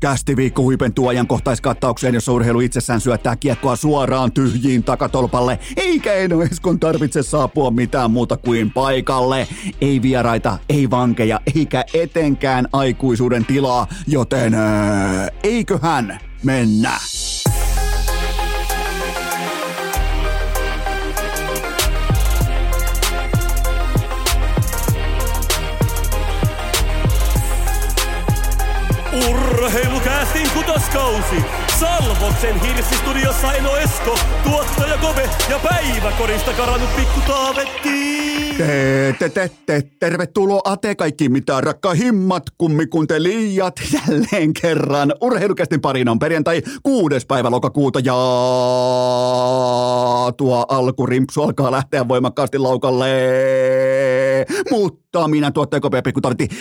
Kästiviikko huipentuu ajankohtaiskattaukseen, jossa urheilu itsessään syöttää kiekkoa suoraan tyhjiin takatolpalle, eikä Eino Eskon tarvitse saapua mitään muuta kuin paikalle. Ei vieraita, ei vankeja, eikä etenkään aikuisuuden tilaa, joten öö, eiköhän mennä. Urheilukäästin kutoskausi. Salvoksen hirsistudiossa Eno Esko, tuottaja Kove ja päiväkorista karannut pikku Taavetti. Te, te, te, te, tervetuloa ate kaikki mitä rakkahimmat kummikuntelijat jälleen kerran. Urheilukästin parin on perjantai 6. päivä lokakuuta ja tuo alkurimpsu alkaa lähteä voimakkaasti laukalle. Mutta minä tuottaja Kopea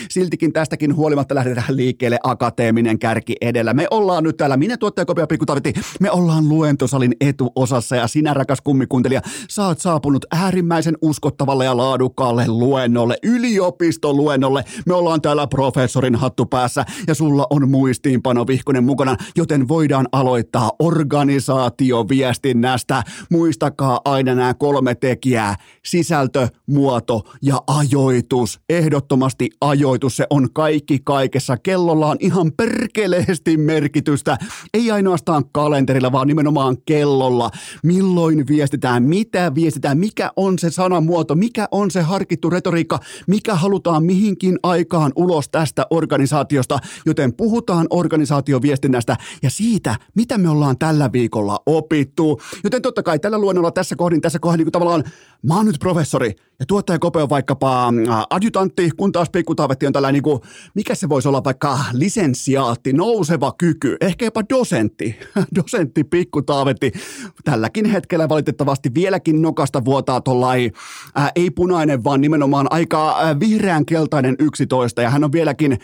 siltikin tästäkin huolimatta lähdetään liikkeelle akateeminen kärki edellä. Me ollaan nyt täällä, minä tuottaja Kopea Pikku Tartti, me ollaan luentosalin etuosassa ja sinä rakas kummikuntelija, oot saapunut äärimmäisen uskottavalle ja laadukkaalle luennolle, yliopistoluennolle. Me ollaan täällä professorin hattu päässä ja sulla on muistiinpano vihkonen mukana, joten voidaan aloittaa organisaatioviestinnästä. Muistakaa aina nämä kolme tekijää, sisältö, muoto ja ajoitus. Ehdottomasti ajoitus, se on kaikki kaikessa. Kellolla on ihan perkeleesti merkitystä. Ei ainoastaan kalenterilla, vaan nimenomaan kellolla. Milloin viestitään, mitä viestitään, mikä on se sanamuoto, mikä on se harkittu retoriikka, mikä halutaan mihinkin aikaan ulos tästä organisaatiosta. Joten puhutaan organisaatioviestinnästä ja siitä, mitä me ollaan tällä viikolla opittu. Joten totta kai tällä luennolla tässä kohdin, tässä kohdin niin tavallaan mä oon nyt professori ja tuottaja Kope on vaikkapa adjutantti, kun taas pikkutaavetti on tällainen, niin mikä se voisi olla vaikka lisensiaatti, nouseva kyky, ehkä jopa dosentti, dosentti pikkutaavetti. Tälläkin hetkellä valitettavasti vieläkin nokasta vuotaa tollai, ei punainen, vaan nimenomaan aika äh, vihreän keltainen 11 ja hän on vieläkin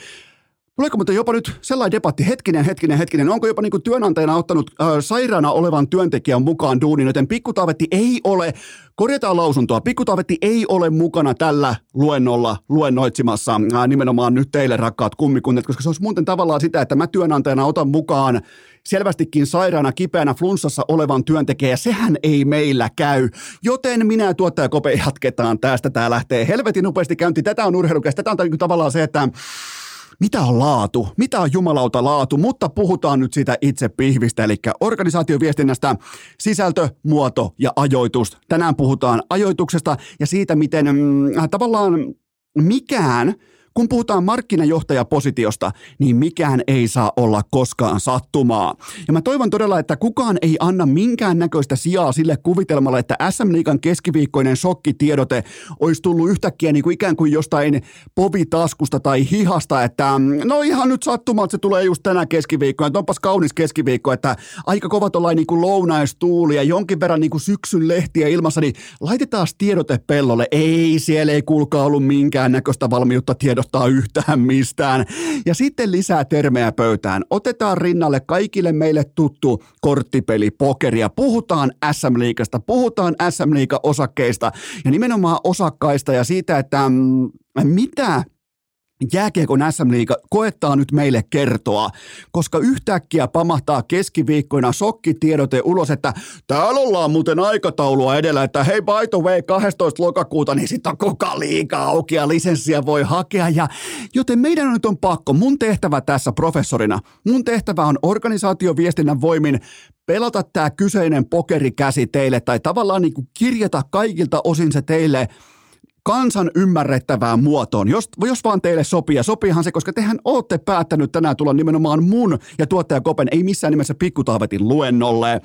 Tuleeko mutta jopa nyt sellainen debatti, hetkinen, hetkinen, hetkinen, onko jopa niin työnantajana ottanut äh, sairaana olevan työntekijän mukaan duunin, joten pikkutaavetti ei ole, korjataan lausuntoa, pikkutaavetti ei ole mukana tällä luennolla luennoitsimassa äh, nimenomaan nyt teille rakkaat kummikunnat, koska se olisi muuten tavallaan sitä, että mä työnantajana otan mukaan selvästikin sairaana, kipeänä, flunssassa olevan työntekijä, sehän ei meillä käy. Joten minä tuottaja Kope jatketaan tästä. Tämä lähtee helvetin nopeasti käyntiin. Tätä on urheilukästä. Tätä on tavallaan se, että mitä on laatu, mitä on jumalauta laatu, mutta puhutaan nyt siitä itse pihvistä, eli organisaatioviestinnästä, sisältö, muoto ja ajoitus. Tänään puhutaan ajoituksesta ja siitä, miten mm, tavallaan mikään – kun puhutaan markkinajohtajapositiosta, niin mikään ei saa olla koskaan sattumaa. Ja mä toivon todella, että kukaan ei anna minkään näköistä sijaa sille kuvitelmalle, että SM Liikan keskiviikkoinen shokkitiedote olisi tullut yhtäkkiä niin kuin ikään kuin jostain povitaskusta tai hihasta, että mm, no ihan nyt sattumaa, että se tulee just tänä keskiviikkona, että onpas kaunis keskiviikko, että aika kovat ollaan niin kuin lounaistuuli ja jonkin verran niin kuin syksyn lehtiä ilmassa, niin laitetaan tiedote pellolle. Ei, siellä ei kuulkaa ollut minkään näköistä valmiutta tiedot tiedostaa yhtään mistään. Ja sitten lisää termejä pöytään. Otetaan rinnalle kaikille meille tuttu korttipeli pokeria. Puhutaan SM Liikasta, puhutaan SM Liiga osakkeista ja nimenomaan osakkaista ja siitä, että mm, mitä jääkiekon SM-liiga koettaa nyt meille kertoa, koska yhtäkkiä pamahtaa keskiviikkoina sokkitiedote ulos, että täällä ollaan muuten aikataulua edellä, että hei by the way 12. lokakuuta, niin sitten on koko liiga auki ja lisenssiä voi hakea. Ja, joten meidän on nyt on pakko, mun tehtävä tässä professorina, mun tehtävä on organisaatioviestinnän voimin pelata tämä kyseinen pokerikäsi teille tai tavallaan niin kuin kirjata kaikilta osin se teille – kansan ymmärrettävään muotoon, jos, jos vaan teille sopii. Ja sopiihan se, koska tehän olette päättänyt tänään tulla nimenomaan mun ja tuottaja Kopen, ei missään nimessä pikkutaavetin luennolle.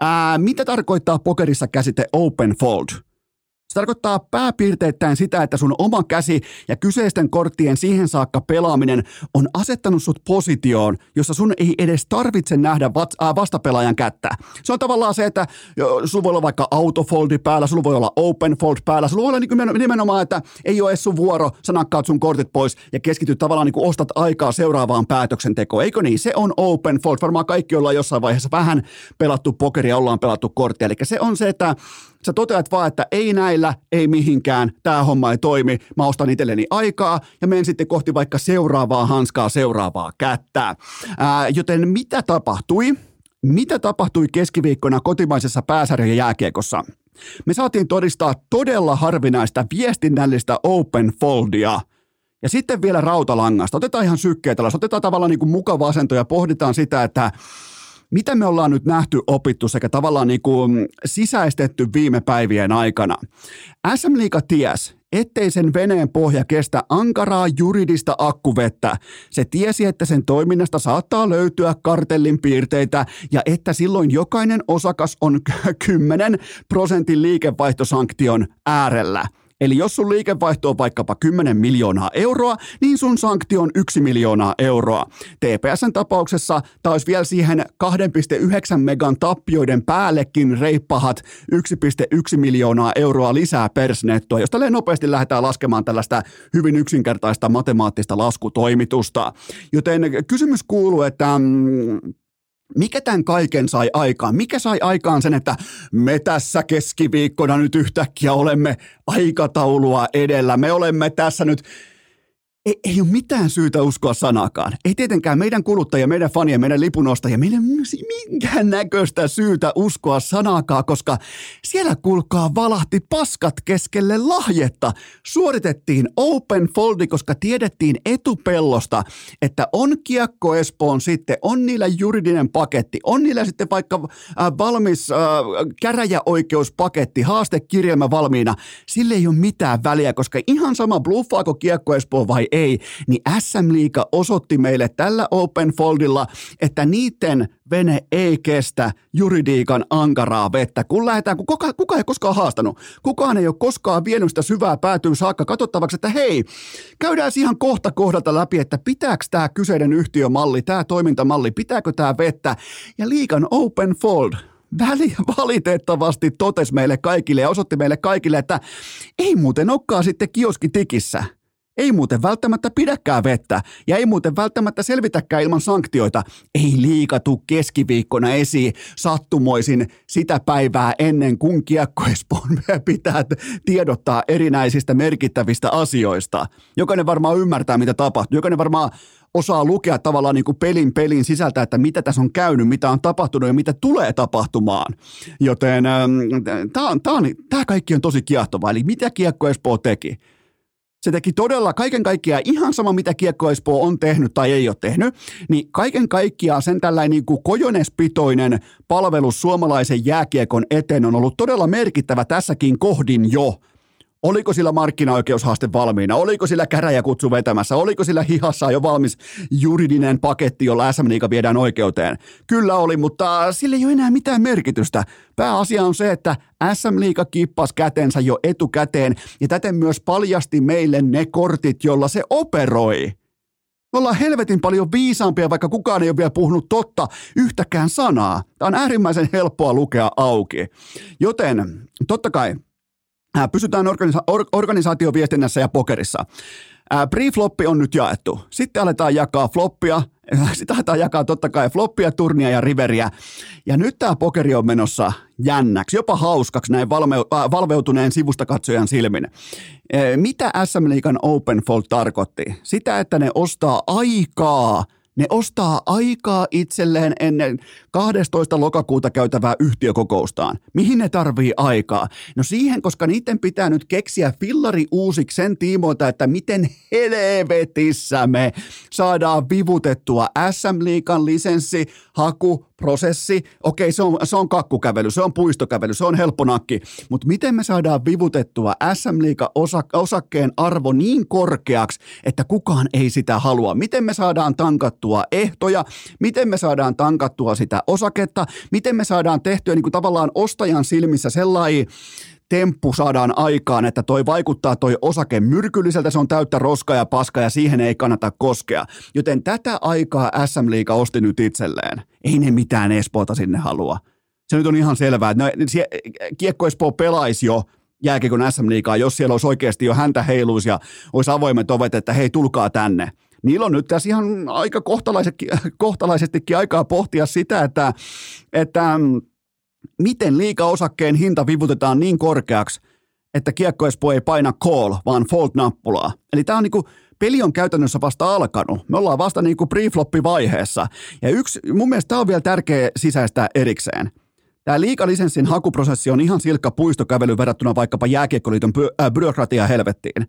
Ää, mitä tarkoittaa pokerissa käsite open fold? Se tarkoittaa pääpiirteittäin sitä, että sun oma käsi ja kyseisten korttien siihen saakka pelaaminen on asettanut sut positioon, jossa sun ei edes tarvitse nähdä vastapelaajan kättä. Se on tavallaan se, että sulla voi olla vaikka autofoldi päällä, sulla voi olla open fold päällä, sulla voi olla niin nimenomaan, että ei ole edes sun vuoro, sä nakkaat sun kortit pois ja keskityt tavallaan niin kuin ostat aikaa seuraavaan päätöksentekoon. Eikö niin? Se on open fold. Varmaan kaikki ollaan jossain vaiheessa vähän pelattu pokeria, ollaan pelattu korttia. Eli se on se, että Sä toteat vaan, että ei näillä, ei mihinkään, tämä homma ei toimi, mä ostan itselleni aikaa ja menen sitten kohti vaikka seuraavaa hanskaa, seuraavaa kättä. Ää, joten mitä tapahtui? Mitä tapahtui keskiviikkona kotimaisessa pääsarjan jääkiekossa? Me saatiin todistaa todella harvinaista viestinnällistä open foldia – ja sitten vielä rautalangasta. Otetaan ihan sykkeet alas, otetaan tavallaan niin kuin mukava asento ja pohditaan sitä, että mitä me ollaan nyt nähty, opittu sekä tavallaan niin kuin sisäistetty viime päivien aikana. SM Liiga ties, ettei sen veneen pohja kestä ankaraa juridista akkuvettä. Se tiesi, että sen toiminnasta saattaa löytyä kartellin piirteitä ja että silloin jokainen osakas on 10 prosentin liikevaihtosanktion äärellä – Eli jos sun liikevaihto on vaikkapa 10 miljoonaa euroa, niin sun sanktio on 1 miljoonaa euroa. TPSn tapauksessa taas vielä siihen 2,9 megan tappioiden päällekin reippahat 1,1 miljoonaa euroa lisää persnettoa, josta nopeasti lähdetään laskemaan tällaista hyvin yksinkertaista matemaattista laskutoimitusta. Joten kysymys kuuluu, että mm, mikä tämän kaiken sai aikaan? Mikä sai aikaan sen, että me tässä keskiviikkona nyt yhtäkkiä olemme aikataulua edellä? Me olemme tässä nyt ei, ei ole mitään syytä uskoa sanakaan. Ei tietenkään meidän kuluttajia, meidän fania, meidän lipunostajia, meidän minkään näköistä syytä uskoa sanakaan, koska siellä kulkaa valahti paskat keskelle lahjetta. Suoritettiin open foldi, koska tiedettiin etupellosta, että on kiekko Espoon sitten, on niillä juridinen paketti, on niillä sitten vaikka äh, valmis äh, käräjäoikeuspaketti, haastekirjelmä valmiina. Sille ei ole mitään väliä, koska ihan sama bluffaako kiekko Espoon vai ei, niin SM Liiga osoitti meille tällä Open Foldilla, että niiden vene ei kestä juridiikan ankaraa vettä. Kun lähdetään, kun kuka, kuka ei koskaan haastanut, kukaan ei ole koskaan vienyt sitä syvää päätyyn saakka katsottavaksi, että hei, käydään ihan kohta kohdalta läpi, että pitääkö tämä kyseinen yhtiömalli, tämä toimintamalli, pitääkö tämä vettä. Ja liikan Open Fold väli valitettavasti totesi meille kaikille ja osoitti meille kaikille, että ei muuten olekaan sitten kioski tikissä ei muuten välttämättä pidäkään vettä ja ei muuten välttämättä selvitäkään ilman sanktioita. Ei liikatu keskiviikkona esiin sattumoisin sitä päivää ennen kuin kiekko Espoon pitää tiedottaa erinäisistä merkittävistä asioista. Jokainen varmaan ymmärtää, mitä tapahtuu. Jokainen varmaan osaa lukea tavallaan niin kuin pelin pelin sisältä, että mitä tässä on käynyt, mitä on tapahtunut ja mitä tulee tapahtumaan. Joten tämä kaikki on tosi kiehtovaa. Eli mitä Kiekko Espoo teki? Se teki todella kaiken kaikkiaan ihan sama, mitä Kiekko Espoo on tehnyt tai ei ole tehnyt, niin kaiken kaikkiaan sen tällainen niin kuin kojonespitoinen palvelus suomalaisen jääkiekon eteen on ollut todella merkittävä tässäkin kohdin jo – Oliko sillä markkinaoikeushaaste valmiina? Oliko sillä käräjäkutsu vetämässä? Oliko sillä hihassa jo valmis juridinen paketti, jolla SM Liiga viedään oikeuteen? Kyllä oli, mutta sillä ei ole enää mitään merkitystä. Pääasia on se, että SM Liiga kippas kätensä jo etukäteen ja täten myös paljasti meille ne kortit, jolla se operoi. Me ollaan helvetin paljon viisaampia, vaikka kukaan ei ole vielä puhunut totta yhtäkään sanaa. Tämä on äärimmäisen helppoa lukea auki. Joten totta kai Äh, pysytään organisa- or- organisaatioviestinnässä ja pokerissa. Ää, pre-floppi on nyt jaettu. Sitten aletaan jakaa floppia, sitten aletaan jakaa totta kai floppia, turnia ja riveriä. Ja nyt tämä pokeri on menossa jännäksi, jopa hauskaksi näin valme- äh, valveutuneen sivustakatsojan silmin. Ää, mitä SM Liigan Open Fold tarkoitti? Sitä, että ne ostaa aikaa – ne ostaa aikaa itselleen ennen 12. lokakuuta käytävää yhtiökokoustaan. Mihin ne tarvii aikaa? No siihen, koska niiden pitää nyt keksiä fillari uusiksi sen tiimoilta, että miten helvetissä me saadaan vivutettua SM-liikan lisenssi, haku, prosessi. Okei, se on, se on kakkukävely, se on puistokävely, se on helppo nakki. Mutta miten me saadaan vivutettua SM Liiga osakkeen arvo niin korkeaksi, että kukaan ei sitä halua? Miten me saadaan tankattua ehtoja? Miten me saadaan tankattua sitä osaketta? Miten me saadaan tehtyä niin kuin tavallaan ostajan silmissä sellainen temppu saadaan aikaan, että toi vaikuttaa toi osake myrkylliseltä, se on täyttä roskaa ja paskaa ja siihen ei kannata koskea. Joten tätä aikaa SM Liiga osti nyt itselleen. Ei ne mitään Espoota sinne halua. Se nyt on ihan selvää, että sie, Kiekko Espoo pelaisi jo jääkiekon SM Liigaa, jos siellä olisi oikeasti jo häntä heiluisi ja olisi avoimet ovet, että hei tulkaa tänne niillä on nyt tässä ihan aika kohtalaisestikin aikaa pohtia sitä, että, että miten liika-osakkeen hinta vivutetaan niin korkeaksi, että Kiekko Espoo ei paina call, vaan fold-nappulaa. Eli tämä on niinku, peli on käytännössä vasta alkanut. Me ollaan vasta niinku prefloppi-vaiheessa. Ja yksi, mun mielestä tämä on vielä tärkeä sisäistä erikseen. Tämä liikalisenssin hakuprosessi on ihan silkka puistokävely verrattuna vaikkapa jääkiekkoliiton by- äh, byrokratia helvettiin.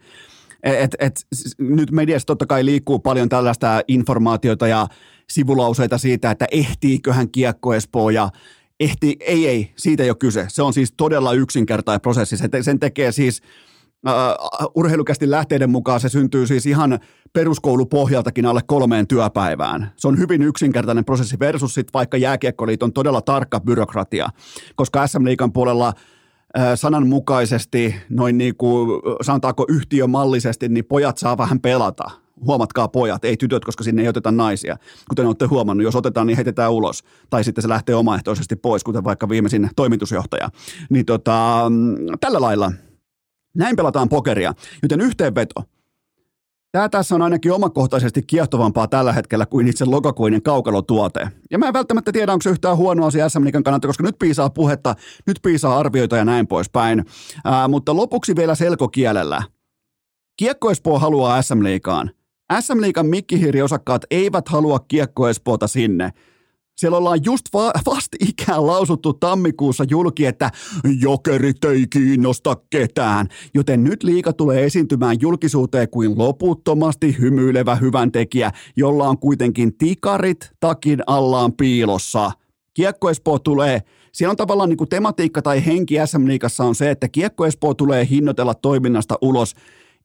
Et, et, nyt mediassa totta kai liikkuu paljon tällaista informaatiota ja sivulauseita siitä, että ehtiiköhän Kiekko Espoo ja ehti, ei, ei, siitä ei ole kyse. Se on siis todella yksinkertainen prosessi. Se te, sen tekee siis uh, urheilukästi lähteiden mukaan se syntyy siis ihan peruskoulupohjaltakin alle kolmeen työpäivään. Se on hyvin yksinkertainen prosessi versus sit vaikka Jääkiekkoliiton todella tarkka byrokratia, koska SM Liikan puolella sananmukaisesti, noin niin kuin sanotaanko yhtiömallisesti, niin pojat saa vähän pelata huomatkaa pojat, ei tytöt, koska sinne ei oteta naisia. Kuten olette huomannut, jos otetaan, niin heitetään ulos. Tai sitten se lähtee omaehtoisesti pois, kuten vaikka viimeisin toimitusjohtaja. Niin tota, tällä lailla. Näin pelataan pokeria. Joten yhteenveto. Tämä tässä on ainakin omakohtaisesti kiehtovampaa tällä hetkellä kuin itse lokakuinen kaukalotuote. Ja mä en välttämättä tiedä, onko se yhtään huono asia SM kannalta, koska nyt piisaa puhetta, nyt piisaa arvioita ja näin poispäin. Ää, mutta lopuksi vielä selkokielellä. Kiekko Espoo haluaa SM Liikaan. SM Liikan mikkihiiriosakkaat eivät halua Kiekko Espoota sinne. Siellä ollaan just va- ikään lausuttu tammikuussa julki, että jokerit ei kiinnosta ketään, joten nyt liika tulee esiintymään julkisuuteen kuin loputtomasti hymyilevä hyvän tekijä, jolla on kuitenkin tikarit takin allaan piilossa. Kiekko Espoo tulee siellä on tavallaan niin kuin tematiikka tai henki SM Liikassa on se, että Kiekko Espoo tulee hinnoitella toiminnasta ulos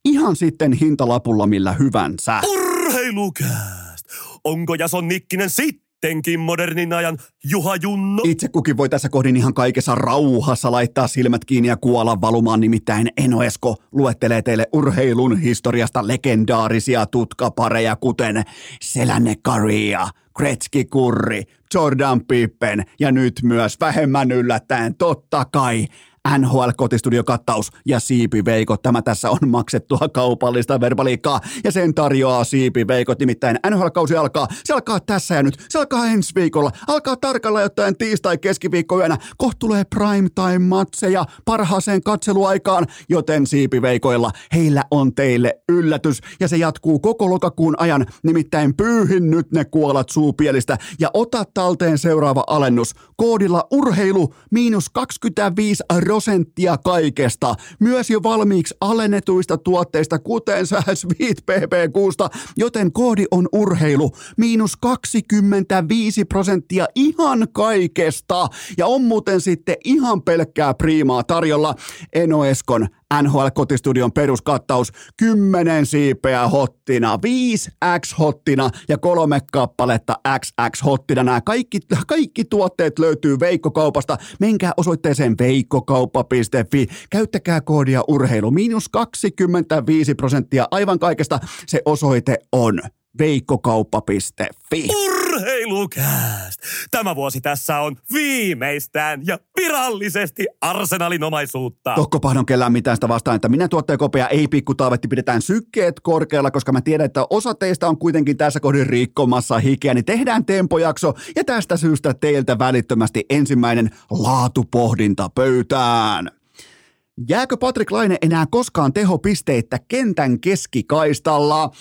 ihan sitten hintalapulla millä hyvänsä. Urheilukääst! Onko Jason Nikkinen sittenkin modernin ajan Juha Junno? Itse kukin voi tässä kohdin ihan kaikessa rauhassa laittaa silmät kiinni ja kuolla valumaan, nimittäin Eno Esko luettelee teille urheilun historiasta legendaarisia tutkapareja, kuten Selänne Karia, Gretzky Kurri, Jordan Pippen ja nyt myös vähemmän yllättäen totta kai NHL-kotistudio-kattaus ja Siipiveikot. Tämä tässä on maksettua kaupallista verbaliikkaa ja sen tarjoaa Siipiveikot. Nimittäin NHL-kausi alkaa. Se alkaa tässä ja nyt. Se alkaa ensi viikolla. Alkaa tarkalla jotain tiistai keskiviikkoyönä. Kohta tulee primetime-matseja parhaaseen katseluaikaan, joten Siipiveikoilla heillä on teille yllätys ja se jatkuu koko lokakuun ajan. Nimittäin pyyhin nyt ne kuolat suupielistä ja ota talteen seuraava alennus. Koodilla urheilu miinus 25 prosenttia kaikesta, myös jo valmiiksi alennetuista tuotteista, kuten Sweet PP6, joten koodi on urheilu, miinus 25 prosenttia ihan kaikesta. Ja on muuten sitten ihan pelkkää priimaa tarjolla Enoeskon NHL-kotistudion peruskattaus 10 siipeä hottina, 5 X-hottina ja kolme kappaletta XX-hottina. Nämä kaikki, kaikki tuotteet löytyy Veikkokaupasta. Menkää osoitteeseen veikkokauppa.fi. Käyttäkää koodia urheilu. Miinus 25 prosenttia aivan kaikesta. Se osoite on veikkokauppa.fi. Urheilukääst! Tämä vuosi tässä on viimeistään ja virallisesti Arsenalin omaisuutta. Tokko pahdon kellään mitään sitä vastaan, että minä tuottajakopea ei pikku taavetti pidetään sykkeet korkealla, koska mä tiedän, että osa teistä on kuitenkin tässä kohdin rikkomassa hikeä, niin tehdään tempojakso ja tästä syystä teiltä välittömästi ensimmäinen laatupohdinta pöytään. Jääkö Patrick Laine enää koskaan tehopisteitä kentän keskikaistalla?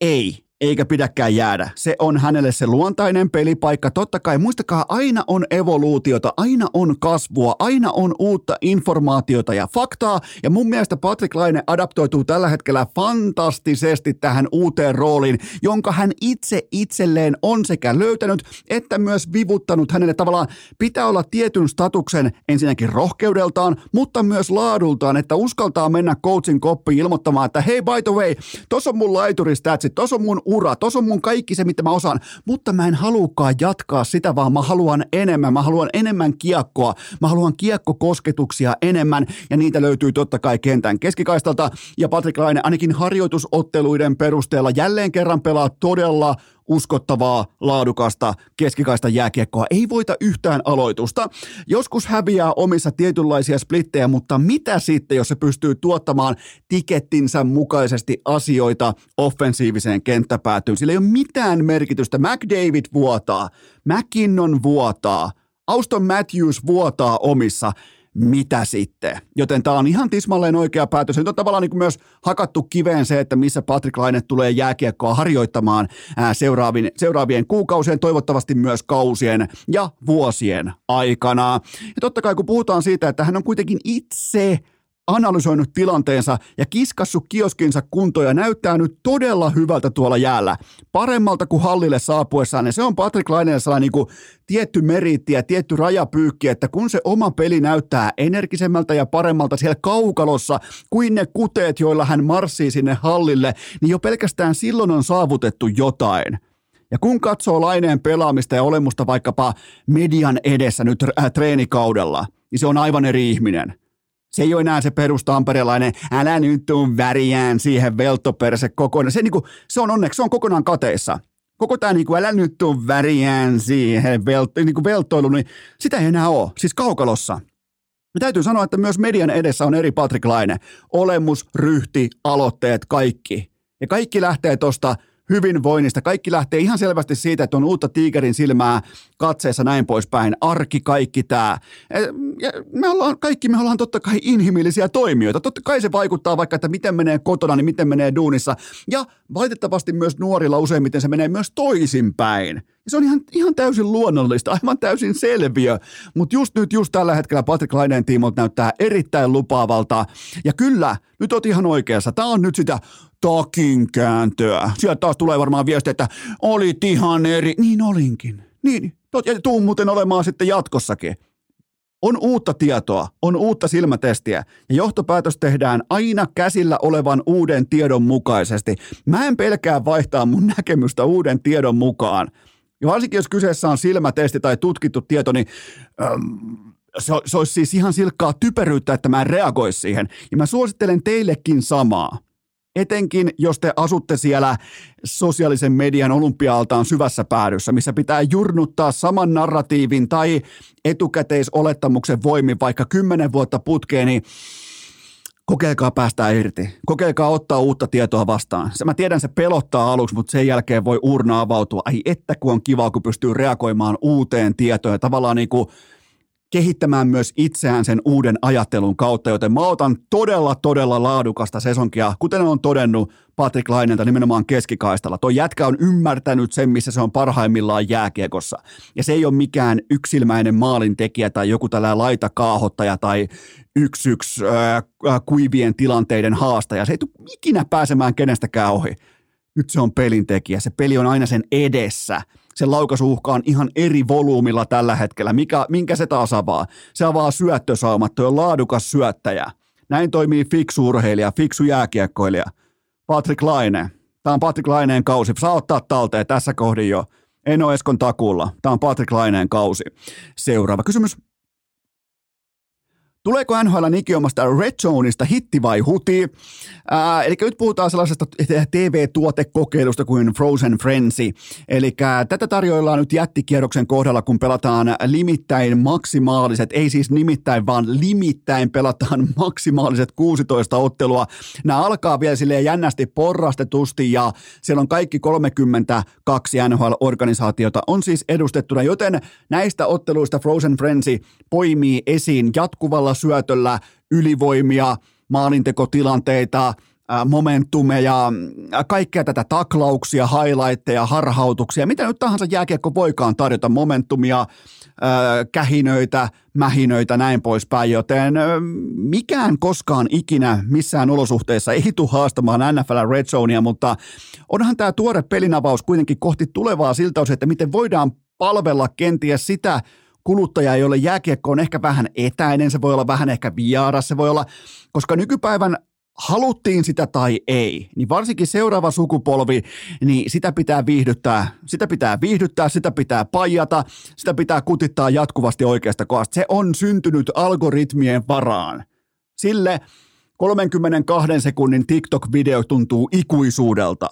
Ei eikä pidäkään jäädä. Se on hänelle se luontainen pelipaikka. Totta kai muistakaa, aina on evoluutiota, aina on kasvua, aina on uutta informaatiota ja faktaa. Ja mun mielestä Patrick Laine adaptoituu tällä hetkellä fantastisesti tähän uuteen rooliin, jonka hän itse itselleen on sekä löytänyt että myös vivuttanut hänelle tavallaan pitää olla tietyn statuksen ensinnäkin rohkeudeltaan, mutta myös laadultaan, että uskaltaa mennä coachin koppiin ilmoittamaan, että hei by the way, tossa on mun laituristatsit, tossa on mun ura, tuossa on mun kaikki se, mitä mä osaan, mutta mä en halukaan jatkaa sitä, vaan mä haluan enemmän, mä haluan enemmän kiekkoa, mä haluan kiekkokosketuksia enemmän, ja niitä löytyy totta kai kentän keskikaistalta, ja Patrick Laine ainakin harjoitusotteluiden perusteella jälleen kerran pelaa todella uskottavaa, laadukasta, keskikaista jääkiekkoa. Ei voita yhtään aloitusta. Joskus häviää omissa tietynlaisia splittejä, mutta mitä sitten, jos se pystyy tuottamaan tikettinsä mukaisesti asioita offensiiviseen kenttäpäätyyn? Sillä ei ole mitään merkitystä. McDavid vuotaa, McKinnon vuotaa, Auston Matthews vuotaa omissa mitä sitten. Joten tämä on ihan tismalleen oikea päätös. Nyt on tavallaan niin myös hakattu kiveen se, että missä Patrick Laine tulee jääkiekkoa harjoittamaan seuraavien, seuraavien kuukausien, toivottavasti myös kausien ja vuosien aikana. Ja totta kai kun puhutaan siitä, että hän on kuitenkin itse analysoinut tilanteensa ja kiskassut kioskinsa kuntoon ja näyttää nyt todella hyvältä tuolla jäällä. Paremmalta kuin hallille saapuessaan. Ja se on Patrick Laineen sellainen niin tietty meriitti ja tietty rajapyykki, että kun se oma peli näyttää energisemmältä ja paremmalta siellä kaukalossa kuin ne kuteet, joilla hän marssii sinne hallille, niin jo pelkästään silloin on saavutettu jotain. Ja kun katsoo Laineen pelaamista ja olemusta vaikkapa median edessä nyt äh, treenikaudella, niin se on aivan eri ihminen. Se ei ole enää se perustamperelainen, älä nyt tuu väriään siihen veltoperse kokonaan. Se, niin kuin, se on onneksi, se on kokonaan kateissa. Koko tämä niin kuin, älä nyt tuu väriään siihen velto, niin kuin veltoilu, niin sitä ei enää ole, siis kaukalossa. Me täytyy sanoa, että myös median edessä on eri Patrick Laine. Olemus, ryhti, aloitteet, kaikki. Ja kaikki lähtee tuosta hyvinvoinnista. Kaikki lähtee ihan selvästi siitä, että on uutta tiikerin silmää katseessa näin poispäin. Arki, kaikki tämä. Me ollaan, kaikki me ollaan totta kai inhimillisiä toimijoita. Totta kai se vaikuttaa vaikka, että miten menee kotona, niin miten menee duunissa. Ja valitettavasti myös nuorilla useimmiten se menee myös toisinpäin. Se on ihan, ihan täysin luonnollista, aivan täysin selviö. Mutta just nyt, just tällä hetkellä Patrick Laineen tiimolta näyttää erittäin lupaavalta. Ja kyllä, nyt oot ihan oikeassa. Tämä on nyt sitä takin kääntöä. Sieltä taas tulee varmaan viesti, että olit ihan eri. Niin olinkin. Niin, ja tuu muuten olemaan sitten jatkossakin. On uutta tietoa, on uutta silmätestiä ja johtopäätös tehdään aina käsillä olevan uuden tiedon mukaisesti. Mä en pelkää vaihtaa mun näkemystä uuden tiedon mukaan. Ja varsinkin jos kyseessä on silmätesti tai tutkittu tieto, niin ähm, se, se olisi siis ihan silkkaa typeryyttä, että mä en reagoisi siihen. Ja mä suosittelen teillekin samaa. Etenkin, jos te asutte siellä sosiaalisen median olympiaaltaan syvässä päädyssä, missä pitää jurnuttaa saman narratiivin tai etukäteisolettamuksen voimin vaikka kymmenen vuotta putkeen, niin kokeilkaa päästä irti. Kokeilkaa ottaa uutta tietoa vastaan. Se, mä tiedän, se pelottaa aluksi, mutta sen jälkeen voi urna avautua. Ai että kun on kiva, kun pystyy reagoimaan uuteen tietoon ja tavallaan niin kuin – kehittämään myös itseään sen uuden ajattelun kautta, joten mä otan todella, todella laadukasta sesonkia, kuten on todennut Patrick Lainelta nimenomaan keskikaistalla. Tuo jätkä on ymmärtänyt sen, missä se on parhaimmillaan jääkiekossa. Ja se ei ole mikään yksilmäinen maalintekijä tai joku tällainen laitakaahottaja tai yksi yksi äh, kuivien tilanteiden haastaja. Se ei tule ikinä pääsemään kenestäkään ohi. Nyt se on pelintekijä. Se peli on aina sen edessä – sen laukaisuuhka on ihan eri volyymilla tällä hetkellä. Mikä, minkä se taas avaa? Se avaa syöttösaumat, on laadukas syöttäjä. Näin toimii fiksu urheilija, fiksu jääkiekkoilija. Patrick Laine. Tämä on Patrick Laineen kausi. Saa ottaa talteen tässä kohdin jo. En ole Eskon takulla. Tämä on Patrick Laineen kausi. Seuraava kysymys. Tuleeko NHL ikiomasta Red Zoneista hitti vai huti? Ää, eli nyt puhutaan sellaisesta TV-tuotekokeilusta kuin Frozen Frenzy. Eli tätä tarjoillaan nyt jättikierroksen kohdalla, kun pelataan limittäin maksimaaliset, ei siis nimittäin, vaan limittäin pelataan maksimaaliset 16 ottelua. Nämä alkaa vielä silleen jännästi porrastetusti ja siellä on kaikki 32 NHL-organisaatiota on siis edustettuna, joten näistä otteluista Frozen Frenzy poimii esiin jatkuvalla syötöllä ylivoimia, maalintekotilanteita, momentumeja, kaikkea tätä taklauksia, highlightteja, harhautuksia, mitä nyt tahansa jääkiekko voikaan tarjota, momentumia, kähinöitä, mähinöitä, näin poispäin, joten mikään koskaan ikinä missään olosuhteissa ei tule haastamaan NFL Red Zonea, mutta onhan tämä tuore pelinavaus kuitenkin kohti tulevaa siltä osin, että miten voidaan palvella kenties sitä kuluttaja, jolle jääkiekko on ehkä vähän etäinen, se voi olla vähän ehkä vieras, se voi olla, koska nykypäivän haluttiin sitä tai ei, niin varsinkin seuraava sukupolvi, niin sitä pitää viihdyttää, sitä pitää viihdyttää, sitä pitää paijata, sitä pitää kutittaa jatkuvasti oikeasta kohdasta. Se on syntynyt algoritmien varaan. Sille 32 sekunnin TikTok-video tuntuu ikuisuudelta,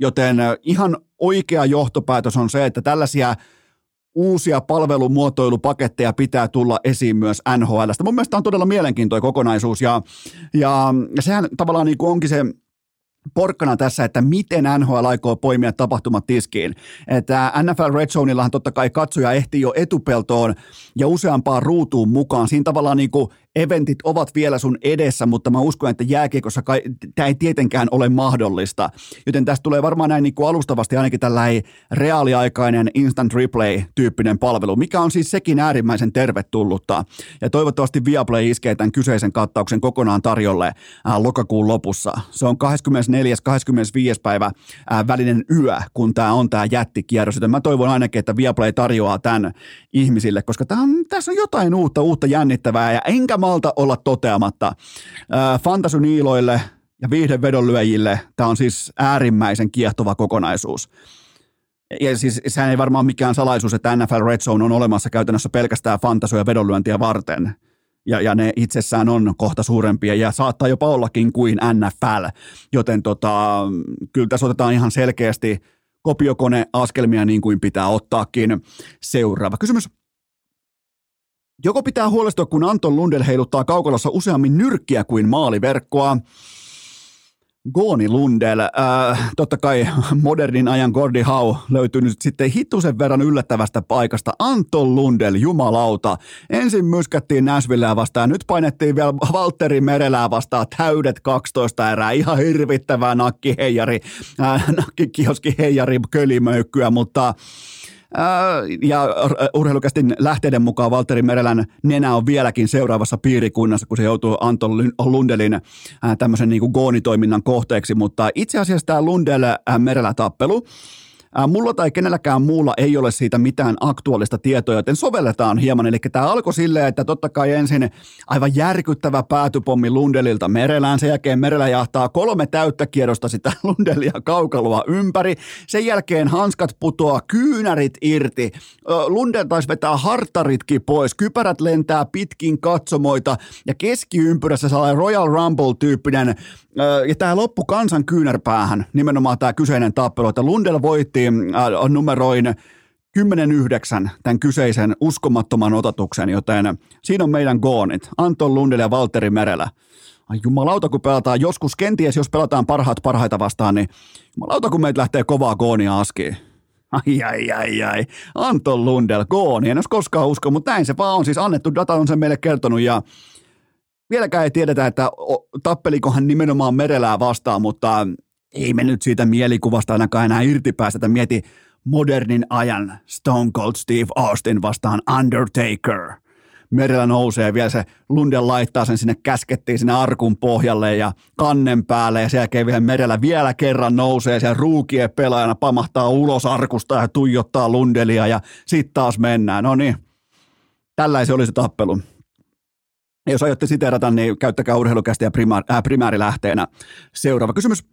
joten ihan oikea johtopäätös on se, että tällaisia – uusia palvelumuotoilupaketteja pitää tulla esiin myös NHLstä. Mun mielestä on todella mielenkiintoinen kokonaisuus ja, ja sehän tavallaan niin onkin se porkkana tässä, että miten NHL aikoo poimia tapahtumat tiskiin. Että NFL Red Zoneillahan totta kai katsoja ehtii jo etupeltoon ja useampaan ruutuun mukaan. Siinä tavallaan niin kuin eventit ovat vielä sun edessä, mutta mä uskon, että jääkiekossa tämä ei tietenkään ole mahdollista. Joten tästä tulee varmaan näin niin kuin alustavasti ainakin tällainen reaaliaikainen instant replay-tyyppinen palvelu, mikä on siis sekin äärimmäisen tervetullutta. Ja toivottavasti Viaplay iskee tämän kyseisen kattauksen kokonaan tarjolle ää, lokakuun lopussa. Se on 24. 25. päivä ää, välinen yö, kun tämä on tämä jättikierros. Joten mä toivon ainakin, että Viaplay tarjoaa tämän ihmisille, koska tää on, tässä on jotain uutta, uutta jännittävää ja enkä malta olla toteamatta. Fantasy-niiloille ja viihdevedonlyöjille tämä on siis äärimmäisen kiehtova kokonaisuus. Ja siis sehän ei varmaan mikään salaisuus, että NFL Red Zone on olemassa käytännössä pelkästään fantasy- ja vedonlyöntiä varten. Ja, ja ne itsessään on kohta suurempia ja saattaa jopa ollakin kuin NFL. Joten tota, kyllä tässä otetaan ihan selkeästi kopiokone askelmia niin kuin pitää ottaakin. Seuraava kysymys. Joko pitää huolestua, kun Anton Lundell heiluttaa kaukalossa useammin nyrkkiä kuin maaliverkkoa. Gooni Lundell, äh, totta kai modernin ajan Gordy Hau löytyy nyt sitten hitusen verran yllättävästä paikasta. Anton Lundell, jumalauta. Ensin myskättiin Nashvilleä vastaan, nyt painettiin vielä Valtteri Merelää vastaan täydet 12 erää. Ihan hirvittävää nakkiheijari, äh, nakkikioski heijari kölimöykkyä, mutta ja urheilukästin lähteiden mukaan Valtteri Merelän nenä on vieläkin seuraavassa piirikunnassa, kun se joutuu Anton Lundelin tämmöisen niin kuin goonitoiminnan kohteeksi, mutta itse asiassa tämä Lundell-Merelä-tappelu, Mulla tai kenelläkään muulla ei ole siitä mitään aktuaalista tietoa, joten sovelletaan hieman. Eli tämä alkoi silleen, että totta kai ensin aivan järkyttävä päätypommi Lundelilta Merelään. Sen jälkeen Merelä jahtaa kolme täyttä kierrosta sitä Lundelia kaukaloa ympäri. Sen jälkeen hanskat putoaa, kyynärit irti. Lundel taisi vetää hartaritkin pois. Kypärät lentää pitkin katsomoita ja keskiympyrässä saa Royal Rumble-tyyppinen ja tämä loppu kansan kyynärpäähän, nimenomaan tämä kyseinen tappelu, että Lundell voitti äh, numeroin 10-9 tämän kyseisen uskomattoman otatuksen, joten siinä on meidän goonit. Anton Lundell ja Valtteri Merelä. Ai jumalauta, kun pelataan joskus, kenties jos pelataan parhaat parhaita vastaan, niin jumalauta, kun meitä lähtee kovaa goonia askiin. Ai, ai, ai, ai. Anton Lundell, gooni. En olisi koskaan usko, mutta näin se vaan on. Siis annettu data on sen meille kertonut ja vieläkään ei tiedetä, että tappelikohan nimenomaan Merelää vastaan, mutta ei me nyt siitä mielikuvasta ainakaan enää irti päästä. Mieti modernin ajan Stone Cold Steve Austin vastaan Undertaker. Merellä nousee vielä se Lundell laittaa sen sinne käskettiin sinne arkun pohjalle ja kannen päälle ja sen jälkeen vielä merellä vielä kerran nousee se ruukien pelaajana pamahtaa ulos arkusta ja tuijottaa Lundelia ja sitten taas mennään. No niin, tällaisen oli se tappelu. Jos aiotte siteerata, niin käyttäkää urheilukästä ja äh, primäärilähteenä. Seuraava kysymys.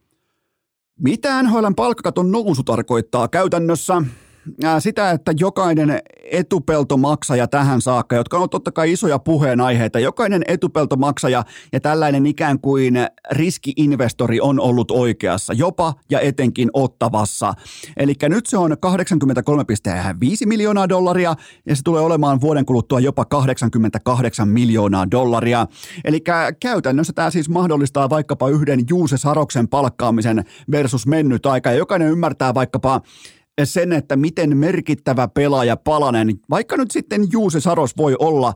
Mitä NHLn palkkakaton nousu tarkoittaa käytännössä? Sitä, että jokainen etupeltomaksaja tähän saakka, jotka on totta kai isoja puheenaiheita, jokainen etupeltomaksaja ja tällainen ikään kuin riskiinvestori on ollut oikeassa, jopa ja etenkin ottavassa. Eli nyt se on 83,5 miljoonaa dollaria ja se tulee olemaan vuoden kuluttua jopa 88 miljoonaa dollaria. Eli käytännössä tämä siis mahdollistaa vaikkapa yhden Juuse Saroksen palkkaamisen versus mennyt aika ja jokainen ymmärtää vaikkapa sen, että miten merkittävä pelaaja Palanen, vaikka nyt sitten Juuse Saros voi olla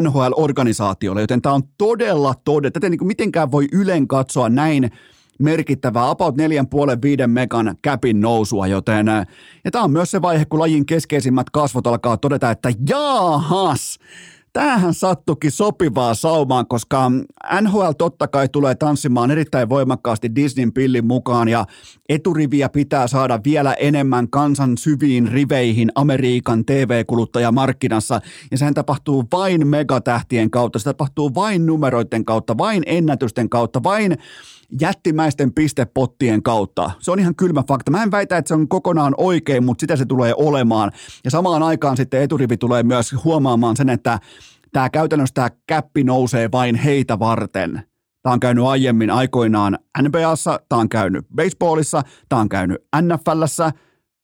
NHL-organisaatiolle, joten tämä on todella todella, tätä niin mitenkään voi ylen katsoa näin merkittävää, about 4,5-5 megan käpin nousua, joten ja tämä on myös se vaihe, kun lajin keskeisimmät kasvot alkaa todeta, että jaahas, Tämähän sattukin sopivaa saumaan, koska NHL totta kai tulee tanssimaan erittäin voimakkaasti Disneyn pillin mukaan ja eturiviä pitää saada vielä enemmän kansan syviin riveihin Amerikan TV-kuluttajamarkkinassa ja sehän tapahtuu vain megatähtien kautta, se tapahtuu vain numeroiden kautta, vain ennätysten kautta, vain jättimäisten pistepottien kautta. Se on ihan kylmä fakta. Mä en väitä, että se on kokonaan oikein, mutta sitä se tulee olemaan. Ja samaan aikaan sitten eturivi tulee myös huomaamaan sen, että tämä käytännössä tämä käppi nousee vain heitä varten. Tämä on käynyt aiemmin aikoinaan NBAssa, tämä on käynyt baseballissa, tämä on käynyt NFLssä,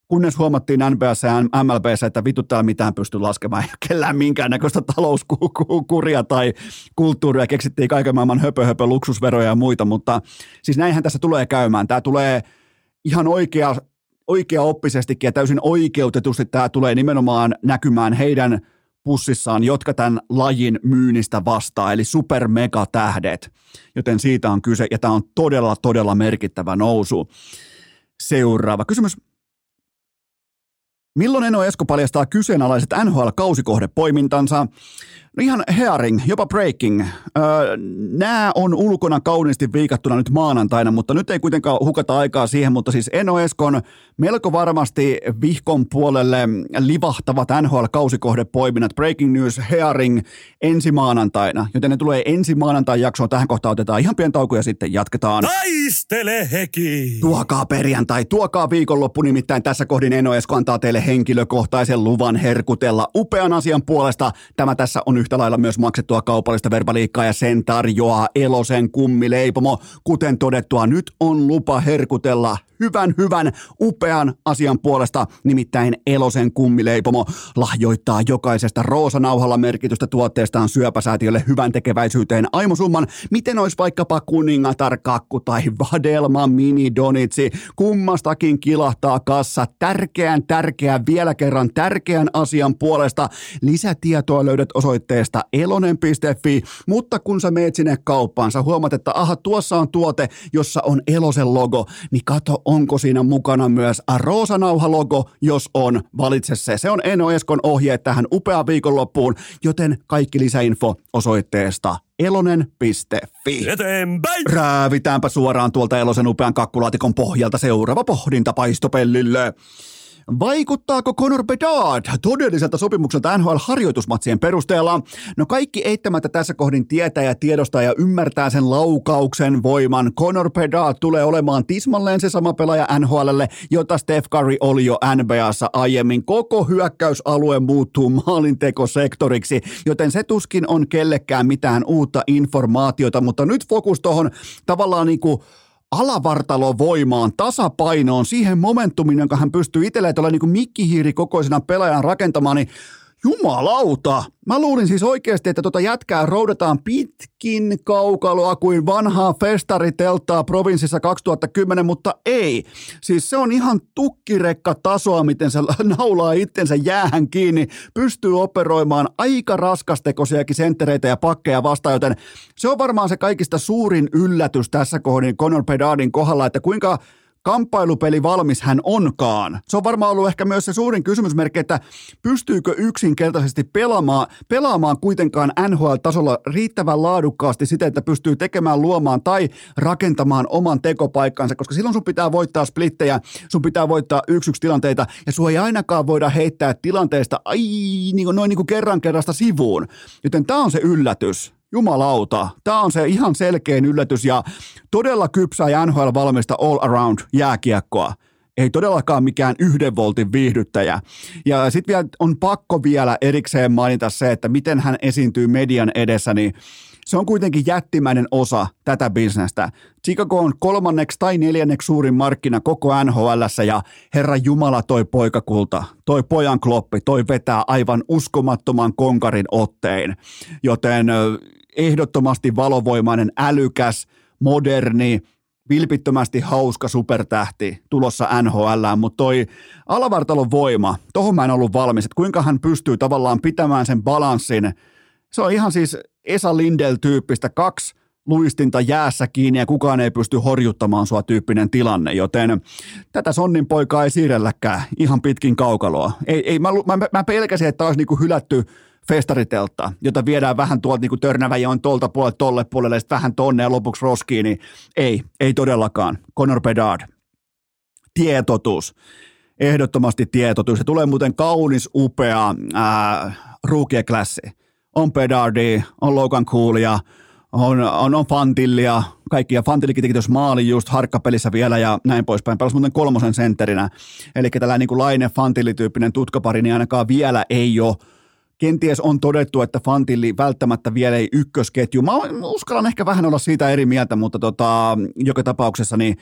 kunnes huomattiin NBS ja MLBS, että vittu täällä mitään pysty laskemaan, ei kellään minkäännäköistä talouskuria tai kulttuuria, keksittiin kaiken maailman höpö, höpö luksusveroja ja muita, mutta siis näinhän tässä tulee käymään. Tämä tulee ihan oikea, oikea oppisestikin ja täysin oikeutetusti tämä tulee nimenomaan näkymään heidän pussissaan, jotka tämän lajin myynnistä vastaa, eli supermegatähdet, joten siitä on kyse, ja tämä on todella, todella merkittävä nousu. Seuraava kysymys. Milloin Eno Esko paljastaa kyseenalaiset NHL-kausikohdepoimintansa? No ihan hearing, jopa breaking. Öö, nämä on ulkona kauniisti viikattuna nyt maanantaina, mutta nyt ei kuitenkaan hukata aikaa siihen, mutta siis Eno Eskon melko varmasti vihkon puolelle livahtavat NHL-kausikohdepoiminnat. Breaking news, hearing ensi maanantaina, joten ne tulee ensi maanantain jaksoon. Tähän kohtaan otetaan ihan pieni tauko ja sitten jatketaan. Taistele heki! Tuokaa perjantai, tuokaa viikonloppu, nimittäin tässä kohdin Eno Esko antaa teille henkilökohtaisen luvan herkutella upean asian puolesta. Tämä tässä on yhtä lailla myös maksettua kaupallista verbaliikkaa ja sen tarjoaa Elosen kummileipomo. Kuten todettua, nyt on lupa herkutella hyvän, hyvän, upean asian puolesta, nimittäin Elosen kummileipomo lahjoittaa jokaisesta roosanauhalla merkitystä tuotteestaan syöpäsäätiölle hyvän tekeväisyyteen. Aimosumman, miten olisi vaikkapa kuningatar kakku tai vadelma mini donitsi, kummastakin kilahtaa kassa tärkeän, tärkeän, vielä kerran tärkeän asian puolesta. Lisätietoa löydät osoitteesta elonen.fi, mutta kun sä meet sinne kauppaan, sä huomaat, että aha, tuossa on tuote, jossa on Elosen logo, niin kato, onko siinä mukana myös roosanauha-logo, jos on, valitse se. Se on Eno Eskon ohje tähän upeaan viikonloppuun, joten kaikki lisäinfo osoitteesta elonen.fi. Eteenpäin! Räävitäänpä suoraan tuolta Elosen upean kakkulaatikon pohjalta seuraava pohdinta paistopellille. Vaikuttaako Conor Bedard todelliselta sopimukselta NHL-harjoitusmatsien perusteella? No kaikki eittämättä tässä kohdin tietää ja tiedostaa ja ymmärtää sen laukauksen voiman. Conor Bedard tulee olemaan tismalleen se sama pelaaja NHLlle, jota Steph Curry oli jo NBAssa aiemmin. Koko hyökkäysalue muuttuu maalintekosektoriksi, joten se tuskin on kellekään mitään uutta informaatiota, mutta nyt fokus tuohon tavallaan niin kuin alavartalovoimaan, tasapainoon, siihen momentumiin, jonka hän pystyy itselleen tuolla niin mikkihiiri kokoisena pelaajan rakentamaan, niin Jumalauta! Mä luulin siis oikeasti, että tota jätkää roudataan pitkin kaukaloa kuin vanhaa festariteltaa provinssissa 2010, mutta ei. Siis se on ihan tukkirekka tasoa, miten se naulaa itsensä jäähän kiinni, pystyy operoimaan aika raskastekoisiakin senttereitä ja pakkeja vastaan, joten se on varmaan se kaikista suurin yllätys tässä kohdin Conor Bedardin kohdalla, että kuinka kamppailupeli valmis hän onkaan. Se on varmaan ollut ehkä myös se suurin kysymysmerkki, että pystyykö yksinkertaisesti pelaamaan, pelaamaan kuitenkaan NHL-tasolla riittävän laadukkaasti siten, että pystyy tekemään, luomaan tai rakentamaan oman tekopaikkansa, koska silloin sun pitää voittaa splittejä, sun pitää voittaa yksi tilanteita, ja sua ei ainakaan voida heittää tilanteesta ai, niin kuin, noin niin kuin kerran kerrasta sivuun. Joten tämä on se yllätys. Jumalauta, tämä on se ihan selkein yllätys ja todella kypsä ja NHL valmista all around jääkiekkoa. Ei todellakaan mikään yhden voltin viihdyttäjä. Ja sitten vielä on pakko vielä erikseen mainita se, että miten hän esiintyy median edessä, niin se on kuitenkin jättimäinen osa tätä bisnestä. Chicago on kolmanneksi tai neljänneksi suurin markkina koko nhl ja herra Jumala toi poikakulta, toi pojan kloppi, toi vetää aivan uskomattoman konkarin ottein. Joten ehdottomasti valovoimainen, älykäs, moderni, vilpittömästi hauska supertähti tulossa NHL, mutta toi alavartalon voima, tohon mä en ollut valmis, että kuinka hän pystyy tavallaan pitämään sen balanssin. Se on ihan siis Esa Lindel-tyyppistä kaksi luistinta jäässä kiinni ja kukaan ei pysty horjuttamaan sua tyyppinen tilanne, joten tätä Sonnin poikaa ei siirrelläkään ihan pitkin kaukaloa. Ei, ei, mä, mä, mä pelkäsin, että olisi niinku hylätty festaritelta, jota viedään vähän tuolta niin Törnäväjoen tuolta puolelle tolle puolelle, sitten vähän tonne ja lopuksi roskiin, niin ei, ei todellakaan. Conor Bedard, tietotus, ehdottomasti tietotus. Se tulee muuten kaunis, upea ruukieklassi. On Pedardi, on Logan Coolia, on, on, on Fantillia, kaikkia. Fantillikin teki tuossa maali just harkkapelissä vielä ja näin poispäin. Pelasi muuten kolmosen sentterinä. Eli tällainen niin kuin Laine Fantilli-tyyppinen tutkapari, niin ainakaan vielä ei ole Kenties on todettu, että Fantilli välttämättä vielä ei ykkösketju. Mä uskallan ehkä vähän olla siitä eri mieltä, mutta tota, joka tapauksessa niin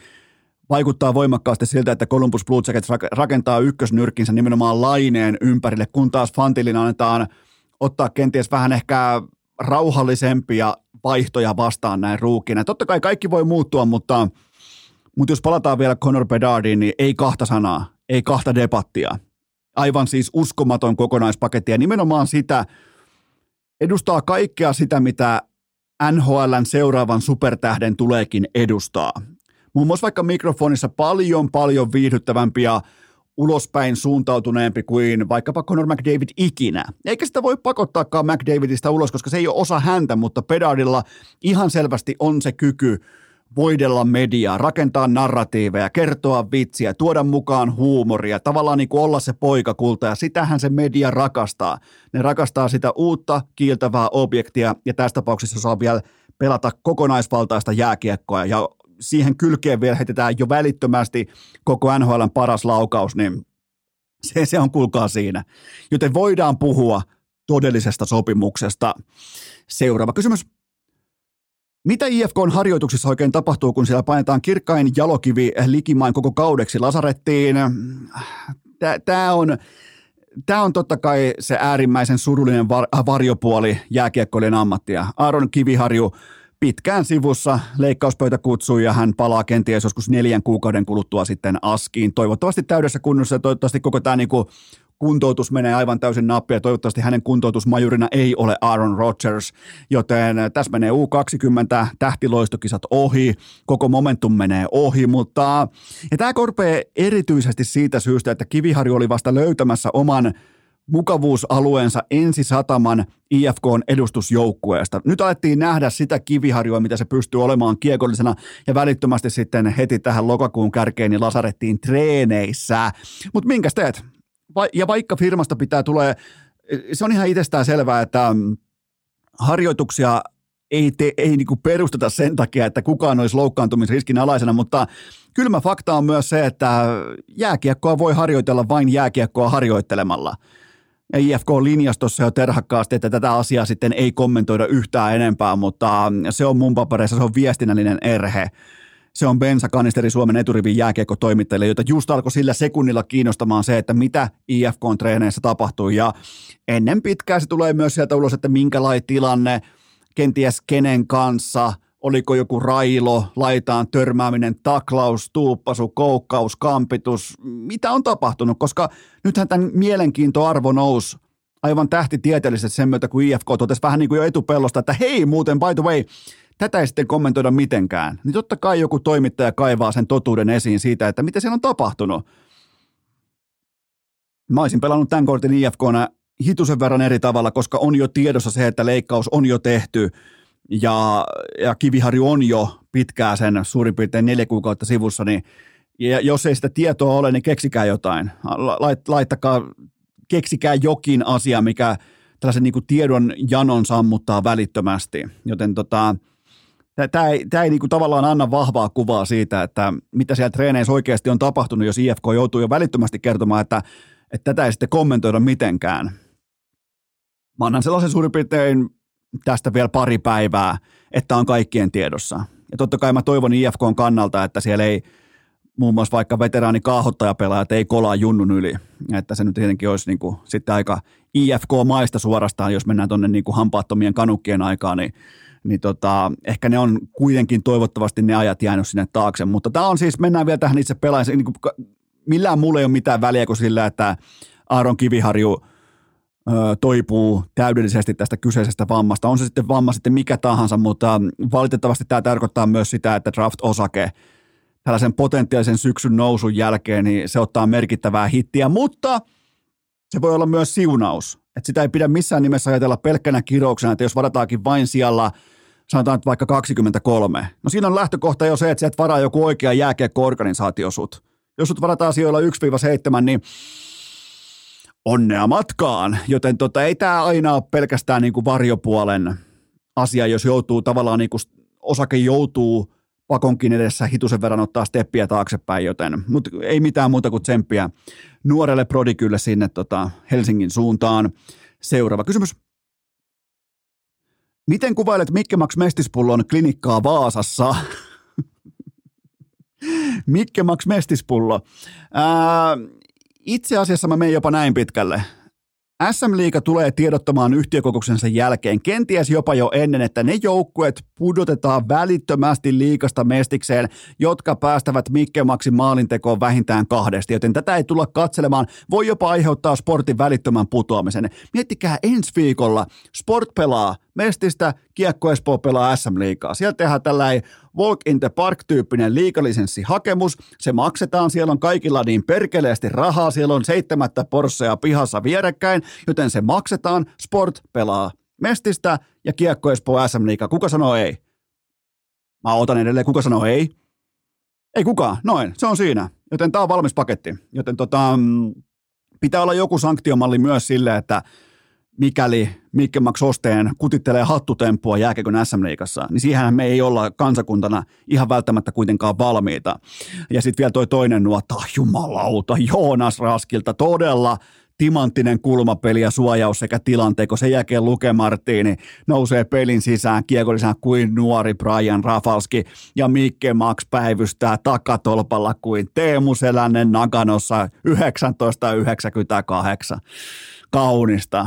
vaikuttaa voimakkaasti siltä, että Columbus Blue Jackets rakentaa ykkösnyrkkinsä nimenomaan laineen ympärille, kun taas Fantilin annetaan ottaa kenties vähän ehkä rauhallisempia vaihtoja vastaan näin ruukina. Totta kai kaikki voi muuttua, mutta, mutta jos palataan vielä Conor Bedardiin, niin ei kahta sanaa, ei kahta debattia. Aivan siis uskomaton kokonaispaketti ja nimenomaan sitä, edustaa kaikkea sitä, mitä NHLn seuraavan supertähden tuleekin edustaa. Muun muassa vaikka mikrofonissa paljon paljon viihdyttävämpiä ulospäin suuntautuneempi kuin vaikkapa Conor McDavid ikinä. Eikä sitä voi pakottaakaan McDavidista ulos, koska se ei ole osa häntä, mutta Pedardilla ihan selvästi on se kyky voidella mediaa, rakentaa narratiiveja, kertoa vitsiä, tuoda mukaan huumoria, tavallaan niin kuin olla se poikakulta ja sitähän se media rakastaa. Ne rakastaa sitä uutta kiiltävää objektia ja tässä tapauksessa saa vielä pelata kokonaisvaltaista jääkiekkoa ja siihen kylkeen vielä heitetään jo välittömästi koko NHLn paras laukaus, niin se, se on kulkaa siinä. Joten voidaan puhua todellisesta sopimuksesta. Seuraava kysymys. Mitä IFKn harjoituksissa oikein tapahtuu, kun siellä painetaan kirkkain jalokivi likimain koko kaudeksi lasarettiin? Tämä on, tämä on totta kai se äärimmäisen surullinen var, varjopuoli jääkiekkoilijan ammattia. Aaron Kiviharju pitkään sivussa leikkauspöytä kutsui ja hän palaa kenties joskus neljän kuukauden kuluttua sitten askiin. Toivottavasti täydessä kunnossa ja toivottavasti koko tämä niin kuin kuntoutus menee aivan täysin nappia. Toivottavasti hänen kuntoutusmajurina ei ole Aaron Rodgers, joten tässä menee U20, tähtiloistokisat ohi, koko momentum menee ohi, mutta ja tämä korpee erityisesti siitä syystä, että Kiviharju oli vasta löytämässä oman mukavuusalueensa ensisataman IFKn edustusjoukkueesta. Nyt alettiin nähdä sitä kiviharjoa, mitä se pystyy olemaan kiekollisena, ja välittömästi sitten heti tähän lokakuun kärkeen niin lasarettiin treeneissä. Mutta minkäs teet? ja vaikka firmasta pitää tulee, se on ihan itsestään selvää, että mm, harjoituksia ei, te, ei niin perusteta sen takia, että kukaan olisi loukkaantumisriskin alaisena, mutta kylmä fakta on myös se, että jääkiekkoa voi harjoitella vain jääkiekkoa harjoittelemalla. Ja IFK-linjastossa jo terhakkaasti, että tätä asiaa sitten ei kommentoida yhtään enempää, mutta se on mun papereissa, se on viestinnällinen erhe se on bensakanisteri Suomen eturivin jääkiekko-toimittajille, jota just alkoi sillä sekunnilla kiinnostamaan se, että mitä IFK-treeneissä tapahtuu. Ja ennen pitkää se tulee myös sieltä ulos, että minkälainen tilanne, kenties kenen kanssa, oliko joku railo, laitaan törmääminen, taklaus, tuuppasu, koukkaus, kampitus, mitä on tapahtunut, koska nythän tämän mielenkiintoarvo nousi aivan tähtitieteellisesti sen myötä, kun IFK totesi vähän niin kuin jo etupellosta, että hei muuten, by the way, tätä ei sitten kommentoida mitenkään, niin totta kai joku toimittaja kaivaa sen totuuden esiin siitä, että mitä siellä on tapahtunut. Mä olisin pelannut tämän kortin IFKna hitusen verran eri tavalla, koska on jo tiedossa se, että leikkaus on jo tehty ja, ja Kiviharju on jo pitkään sen suurin piirtein neljä kuukautta sivussa, niin ja jos ei sitä tietoa ole, niin keksikää jotain. Laittakaa, keksikää jokin asia, mikä tällaisen niin kuin tiedon janon sammuttaa välittömästi. Joten tota, tämä ei, tämä ei niin kuin tavallaan anna vahvaa kuvaa siitä, että mitä siellä treeneissä oikeasti on tapahtunut, jos IFK joutuu jo välittömästi kertomaan, että, että tätä ei sitten kommentoida mitenkään. Mä annan sellaisen suurin piirtein tästä vielä pari päivää, että on kaikkien tiedossa. Ja totta kai mä toivon IFKn kannalta, että siellä ei muun muassa vaikka veteraani kaahottajapelaajat ei kolaa junnun yli. Että se nyt tietenkin olisi niin kuin sitten aika IFK-maista suorastaan, jos mennään tuonne niin kuin hampaattomien kanukkien aikaan, niin niin tota, ehkä ne on kuitenkin toivottavasti ne ajat jäänyt sinne taakse. Mutta tämä on siis, mennään vielä tähän itse pelaajaan. Niin kuin, millään mulla ei ole mitään väliä kuin sillä, että Aaron Kiviharju toipuu täydellisesti tästä kyseisestä vammasta. On se sitten vamma sitten mikä tahansa, mutta valitettavasti tämä tarkoittaa myös sitä, että draft-osake tällaisen potentiaalisen syksyn nousun jälkeen, niin se ottaa merkittävää hittiä, mutta se voi olla myös siunaus. Että sitä ei pidä missään nimessä ajatella pelkkänä kirouksena, että jos varataankin vain siellä – sanotaan että vaikka 23. No siinä on lähtökohta jo se, että sieltä varaa joku oikea jääkiekko-organisaatio sut. Jos sut varataan sijoilla 1-7, niin onnea matkaan. Joten tota, ei tämä aina ole pelkästään niin kuin varjopuolen asia, jos joutuu tavallaan niin kuin osake joutuu pakonkin edessä hitusen verran ottaa steppiä taaksepäin, joten mutta ei mitään muuta kuin tsemppiä nuorelle prodikylle sinne tota Helsingin suuntaan. Seuraava kysymys. Miten kuvailet Mikke Max Mestispullon klinikkaa Vaasassa? Mikke Max Mestispullo. Ää, itse asiassa mä menen jopa näin pitkälle. SM Liiga tulee tiedottamaan yhtiökokouksensa jälkeen, kenties jopa jo ennen, että ne joukkueet pudotetaan välittömästi liikasta mestikseen, jotka päästävät Mikke Maxin maalintekoon vähintään kahdesti, joten tätä ei tulla katselemaan, voi jopa aiheuttaa sportin välittömän putoamisen. Miettikää ensi viikolla, Sport pelaa Mestistä, Kiekko Espoo pelaa SM Liigaa. Sieltä tehdään tällainen Walk in the Park-tyyppinen liikalisenssihakemus. Se maksetaan, siellä on kaikilla niin perkeleesti rahaa, siellä on seitsemättä Porschea pihassa vierekkäin, joten se maksetaan. Sport pelaa Mestistä ja Kiekko Espoo SM Liigaa. Kuka sanoo ei? Mä otan edelleen, kuka sanoo ei? Ei kukaan, noin, se on siinä. Joten tämä on valmis paketti. Joten tota, mm, pitää olla joku sanktiomalli myös sille, että mikäli Mikke Max Osteen kutittelee hattutemppua jääkekön SM-liigassa, niin siihen me ei olla kansakuntana ihan välttämättä kuitenkaan valmiita. Ja sitten vielä toi toinen nuotta, jumalauta, Joonas Raskilta, todella timanttinen kulmapeli ja suojaus sekä tilanteko. Sen jälkeen Luke Martini nousee pelin sisään kiekollisena kuin nuori Brian Rafalski ja Mikke Max päivystää takatolpalla kuin Teemu Selänen Naganossa 1998. Kaunista.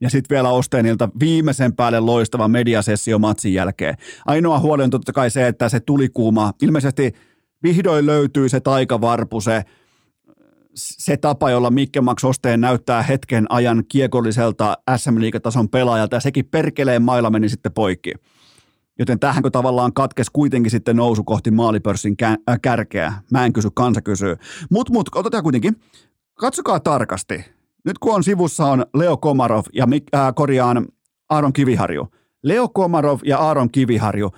Ja sitten vielä Osteenilta viimeisen päälle loistava mediasessio matsin jälkeen. Ainoa huoli on totta kai se, että se tuli kuuma. Ilmeisesti vihdoin löytyy se taikavarpu, se, se tapa, jolla Mikke Max Osteen näyttää hetken ajan kiekolliselta SM-liigatason pelaajalta, ja sekin perkeleen mailla meni sitten poikki. Joten tähänkö tavallaan katkes kuitenkin sitten nousu kohti maalipörssin kä- kärkeä? Mä en kysy, kansa kysyy. Mut, mut, otetaan kuitenkin. Katsokaa tarkasti nyt kun on sivussa on Leo Komarov ja äh, korjaan Aaron Kiviharju. Leo Komarov ja Aaron Kiviharju,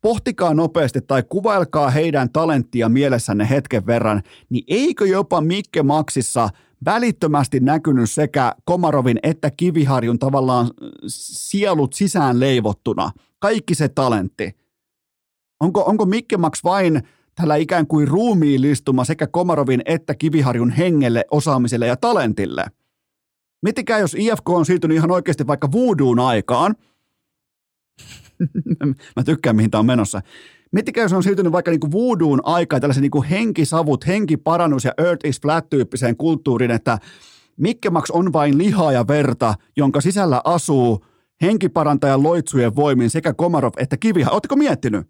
pohtikaa nopeasti tai kuvailkaa heidän talenttia mielessänne hetken verran, niin eikö jopa Mikke Maxissa välittömästi näkynyt sekä Komarovin että Kiviharjun tavallaan sielut sisään leivottuna? Kaikki se talentti. Onko, onko Mikke Max vain tällä ikään kuin ruumiillistuma sekä Komarovin että Kiviharjun hengelle, osaamiselle ja talentille – Miettikää, jos IFK on siirtynyt ihan oikeasti vaikka voodoo'n aikaan. Mä tykkään, mihin tämä on menossa. Miettikää, jos on siirtynyt vaikka niinku voodoo'n aikaan, tällaisen niinku henkisavut, henkiparannus ja earth is flat-tyyppiseen kulttuuriin, että Mikke Max on vain lihaa ja verta, jonka sisällä asuu henkiparantajan loitsujen voimin sekä Komarov että Kiviha. Oletteko miettinyt?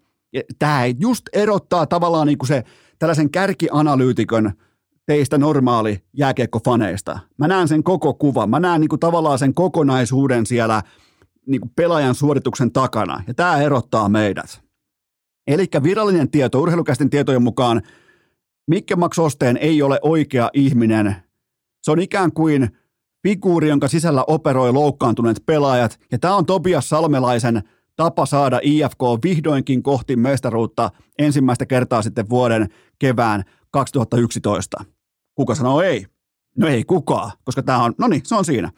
Tämä just erottaa tavallaan niinku se tällaisen kärkianalyytikön – teistä normaali jääkiekkofaneista. Mä näen sen koko kuvan. Mä näen niin kuin tavallaan sen kokonaisuuden siellä niin kuin pelaajan suorituksen takana. Ja tämä erottaa meidät. Eli virallinen tieto, urheilukäisten tietojen mukaan Mikke Max Osteen ei ole oikea ihminen. Se on ikään kuin figuuri, jonka sisällä operoi loukkaantuneet pelaajat. Ja tämä on Tobias Salmelaisen tapa saada IFK vihdoinkin kohti mestaruutta ensimmäistä kertaa sitten vuoden kevään 2011. Kuka sanoo ei? No ei kukaan, koska tämä on, no niin, se on siinä.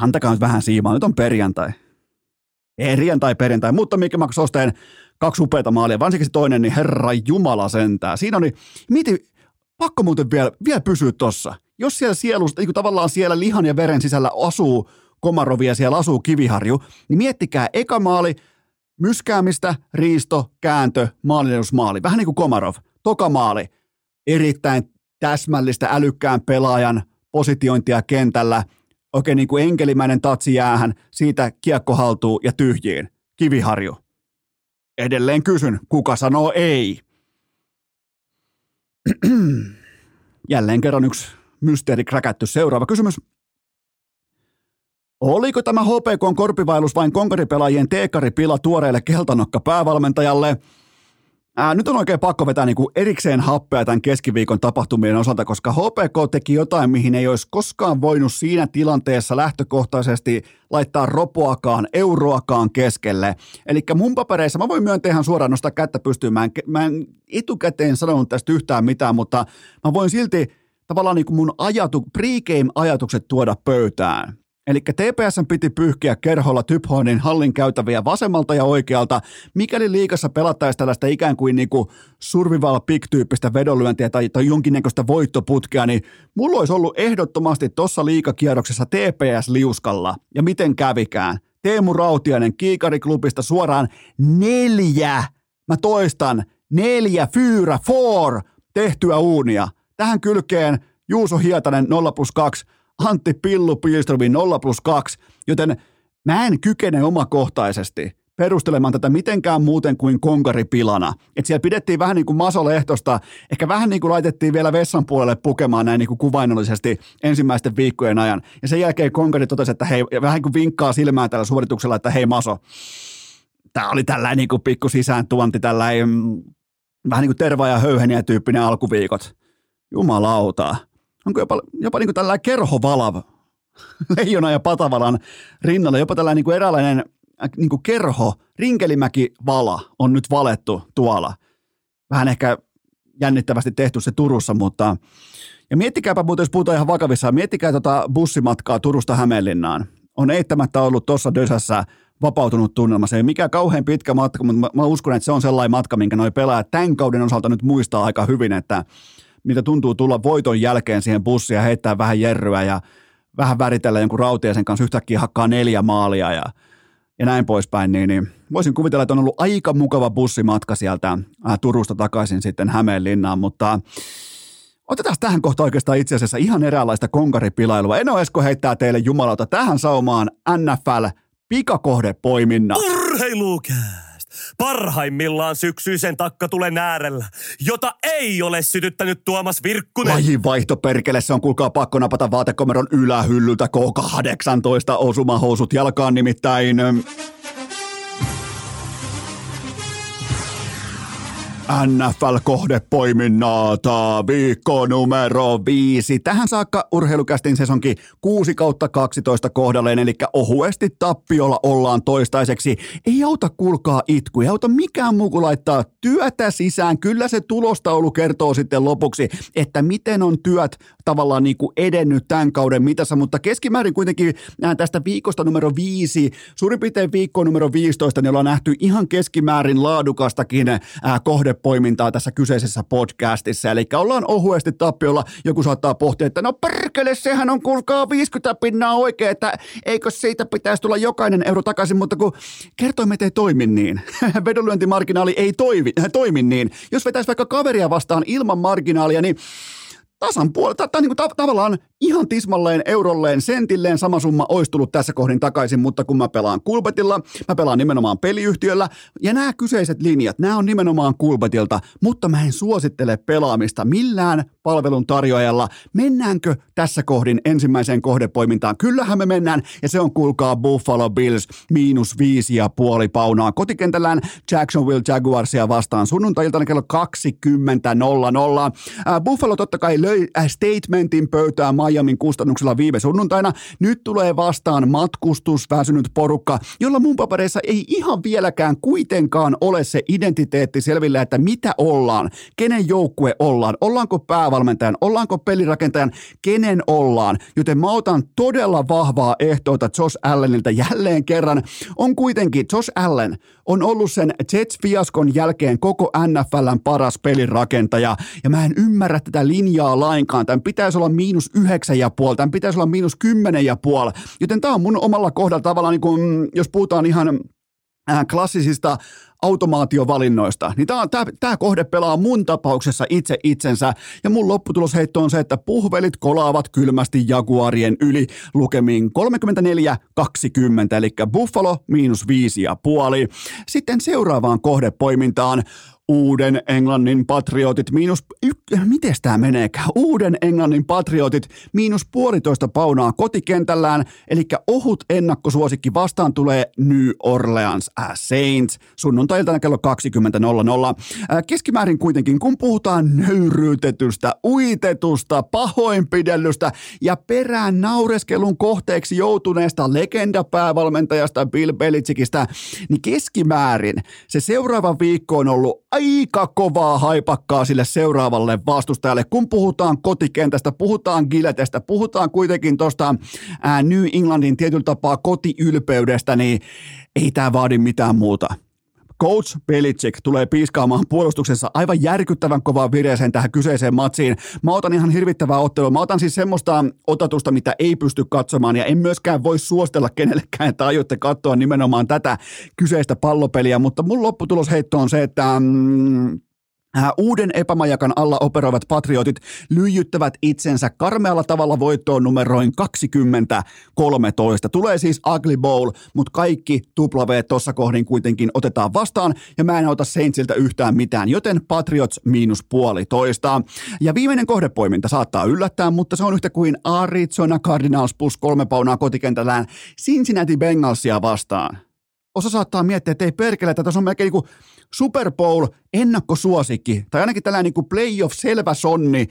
Antakaa nyt vähän siimaa, nyt on perjantai. Perjantai, perjantai, mutta mikä Max Osteen kaksi upeata maalia, varsinkin se toinen, niin herra jumala sentää. Siinä oli, mieti, pakko muuten vielä, vielä pysyä tossa. Jos siellä sielusta, niin tavallaan siellä lihan ja veren sisällä asuu Komarovia, siellä asuu Kiviharju, niin miettikää, eka maali, myskäämistä, riisto, kääntö, maali. Vähän niin kuin Komarov. Toka maali, erittäin täsmällistä älykkään pelaajan positiointia kentällä, oikein niin kuin enkelimäinen tatsi jäähän, siitä kiekko haltuu ja tyhjiin. Kiviharju. Edelleen kysyn, kuka sanoo ei? Jälleen kerran yksi mysteeri kräkätty. Seuraava kysymys. Oliko tämä HPK korpivailus vain konkaripelaajien teekaripila tuoreelle keltanokka päävalmentajalle? Ää, nyt on oikein pakko vetää niin kuin erikseen happea tämän keskiviikon tapahtumien osalta, koska HPK teki jotain, mihin ei olisi koskaan voinut siinä tilanteessa lähtökohtaisesti laittaa ropoakaan, euroakaan keskelle. Eli mun papereissa, mä voin myöntää ihan suoraan nostaa kättä pystyyn, mä en, mä en etukäteen sanonut tästä yhtään mitään, mutta mä voin silti tavallaan niin kuin mun ajatu, pregame-ajatukset tuoda pöytään. Eli TPS piti pyyhkiä kerholla Typhonin hallin käytäviä vasemmalta ja oikealta, mikäli liikassa pelattaisiin tällaista ikään kuin niinku survival pick-tyyppistä vedonlyöntiä tai, tai jonkinnäköistä voittoputkea, niin mulla olisi ollut ehdottomasti tuossa liikakierroksessa TPS liuskalla. Ja miten kävikään? Teemu Rautiainen Kiikariklubista suoraan neljä, mä toistan, neljä, fyyrä, four tehtyä uunia. Tähän kylkeen Juuso Hietanen 0 plus 2, Antti Pillu Pilstromin 0 plus 2, joten mä en kykene omakohtaisesti perustelemaan tätä mitenkään muuten kuin konkaripilana. Että siellä pidettiin vähän niin kuin masolehtosta, ehkä vähän niin kuin laitettiin vielä vessan puolelle pukemaan näin niin kuin kuvainnollisesti ensimmäisten viikkojen ajan. Ja sen jälkeen konkari totesi, että hei, vähän niin kuin vinkkaa silmään tällä suorituksella, että hei maso, tämä oli tällainen niin kuin pikku sisään tuonti, tällainen mm, vähän niin kuin terva- ja höyheniä tyyppinen alkuviikot. Jumalauta. Onko jopa, jopa niin kuin tällainen kerhovalav Leijona ja Patavalan rinnalla, jopa tällainen niin kuin eräänlainen Äh, niin kuin kerho, Rinkelimäki-vala on nyt valettu tuolla. Vähän ehkä jännittävästi tehty se Turussa, mutta ja miettikääpä muuten, jos puhutaan ihan vakavissaan, miettikää tota bussimatkaa Turusta Hämeenlinnaan. On eittämättä ollut tuossa Dösässä vapautunut tunnelma. Se ei mikä kauhean pitkä matka, mutta mä, mä uskon, että se on sellainen matka, minkä noi pelaajat tämän kauden osalta nyt muistaa aika hyvin, että mitä tuntuu tulla voiton jälkeen siihen bussiin ja heittää vähän jerryä ja vähän väritellä jonkun rautiaisen kanssa yhtäkkiä hakkaa neljä maalia ja ja näin poispäin, niin, niin voisin kuvitella, että on ollut aika mukava bussimatka sieltä ää, Turusta takaisin sitten Hämeenlinnaan, mutta Otetaan tähän kohtaan oikeastaan itse asiassa ihan eräänlaista konkaripilailua. Eno Esko heittää teille jumalauta tähän saumaan NFL pikakohdepoiminnan. Urheilukää! Parhaimmillaan syksyisen takkatulen äärellä, jota ei ole sytyttänyt Tuomas Virkkunen. Lajin vaihto perkele, se on kuulkaa pakko napata vaatekomeron ylähyllyltä K18 osumahousut jalkaan nimittäin. NFL-kohdepoiminnata viikko numero viisi. Tähän saakka urheilukästin sesonkin 6 kautta 12 kohdalleen, eli ohuesti tappiolla ollaan toistaiseksi. Ei auta kulkaa itku, ei auta mikään muu kuin laittaa työtä sisään. Kyllä se tulostaulu kertoo sitten lopuksi, että miten on työt tavallaan niin kuin edennyt tämän kauden mitassa, mutta keskimäärin kuitenkin tästä viikosta numero viisi, suurin piirtein viikko numero 15, niin ollaan nähty ihan keskimäärin laadukastakin kohdepoimintaa tässä kyseisessä podcastissa. Eli ollaan ohuesti tappiolla. Joku saattaa pohtia, että no perkele, sehän on kuulkaa 50 pinnaa oikein, että eikö siitä pitäisi tulla jokainen euro takaisin, mutta kun kertoimet ei toimi niin. Vedonlyöntimarginaali ei toimi, toimi niin. Jos vetäisi vaikka kaveria vastaan ilman marginaalia, niin tasan puolta, tai niin tavallaan ihan tismalleen, eurolleen, sentilleen sama summa olisi tullut tässä kohdin takaisin, mutta kun mä pelaan Kulbetilla, mä pelaan nimenomaan peliyhtiöllä, ja nämä kyseiset linjat, nämä on nimenomaan Kulbetilta, mutta mä en suosittele pelaamista millään palvelun tarjoajalla. Mennäänkö tässä kohdin ensimmäiseen kohdepoimintaan? Kyllähän me mennään, ja se on kuulkaa Buffalo Bills miinus viisi ja puoli paunaa kotikentällään Jacksonville Jaguarsia vastaan sunnuntailtana kello 20.00. Äh, Buffalo totta kai äh, statementin pöytään Miamin kustannuksella viime sunnuntaina. Nyt tulee vastaan matkustusväsynyt porukka, jolla mun papereissa ei ihan vieläkään kuitenkaan ole se identiteetti selvillä, että mitä ollaan, kenen joukkue ollaan, ollaanko päävalmentajan, ollaanko pelirakentajan, kenen ollaan. Joten mä otan todella vahvaa ehtoita Josh Allenilta jälleen kerran. On kuitenkin, Josh Allen on ollut sen Jets-fiaskon jälkeen koko NFLn paras pelirakentaja, ja mä en ymmärrä tätä linjaa lainkaan. Tämän pitäisi olla miinus yhdeksän ja puoli, tämän pitäisi olla miinus kymmenen ja puoli. Joten tämä on mun omalla kohdalla tavallaan, niin kuin, jos puhutaan ihan äh, klassisista automaatiovalinnoista, niin tämä, tämä, tämä kohde pelaa mun tapauksessa itse itsensä, ja mun lopputulosheitto on se, että puhvelit kolaavat kylmästi Jaguarien yli lukemiin 34-20, eli Buffalo miinus viisi ja puoli. Sitten seuraavaan kohdepoimintaan Uuden Englannin patriotit miinus, y- miten tämä meneekään? Uuden Englannin patriotit miinus puolitoista paunaa kotikentällään, eli ohut ennakkosuosikki vastaan tulee New Orleans Saints sunnuntailtana kello 20.00. Keskimäärin kuitenkin, kun puhutaan nöyryytetystä, uitetusta, pahoinpidellystä ja perään naureskelun kohteeksi joutuneesta legendapäävalmentajasta Bill Belichickistä, niin keskimäärin se seuraava viikko on ollut aika kovaa haipakkaa sille seuraavalle vastustajalle. Kun puhutaan kotikentästä, puhutaan Giletestä, puhutaan kuitenkin tuosta New Englandin tietyllä tapaa kotiylpeydestä, niin ei tämä vaadi mitään muuta. Coach Belichick tulee piiskaamaan puolustuksessa aivan järkyttävän kovaa vireeseen tähän kyseiseen matsiin. Mä otan ihan hirvittävää ottelua. Mä otan siis semmoista otatusta, mitä ei pysty katsomaan ja en myöskään voi suostella kenellekään, että aiotte katsoa nimenomaan tätä kyseistä pallopeliä, mutta mun lopputulosheitto on se, että mm, uuden epämajakan alla operoivat patriotit lyijyttävät itsensä karmealla tavalla voittoon numeroin 2013. Tulee siis Ugly Bowl, mutta kaikki W tuossa kohdin kuitenkin otetaan vastaan ja mä en ota Saintsiltä yhtään mitään, joten Patriots miinus puolitoista. Ja viimeinen kohdepoiminta saattaa yllättää, mutta se on yhtä kuin Arizona Cardinals plus kolme paunaa kotikentällään Cincinnati Bengalsia vastaan osa saattaa miettiä, että ei perkele, että tässä on melkein niin Super Bowl ennakkosuosikki, tai ainakin tällainen niin playoff selvä sonni,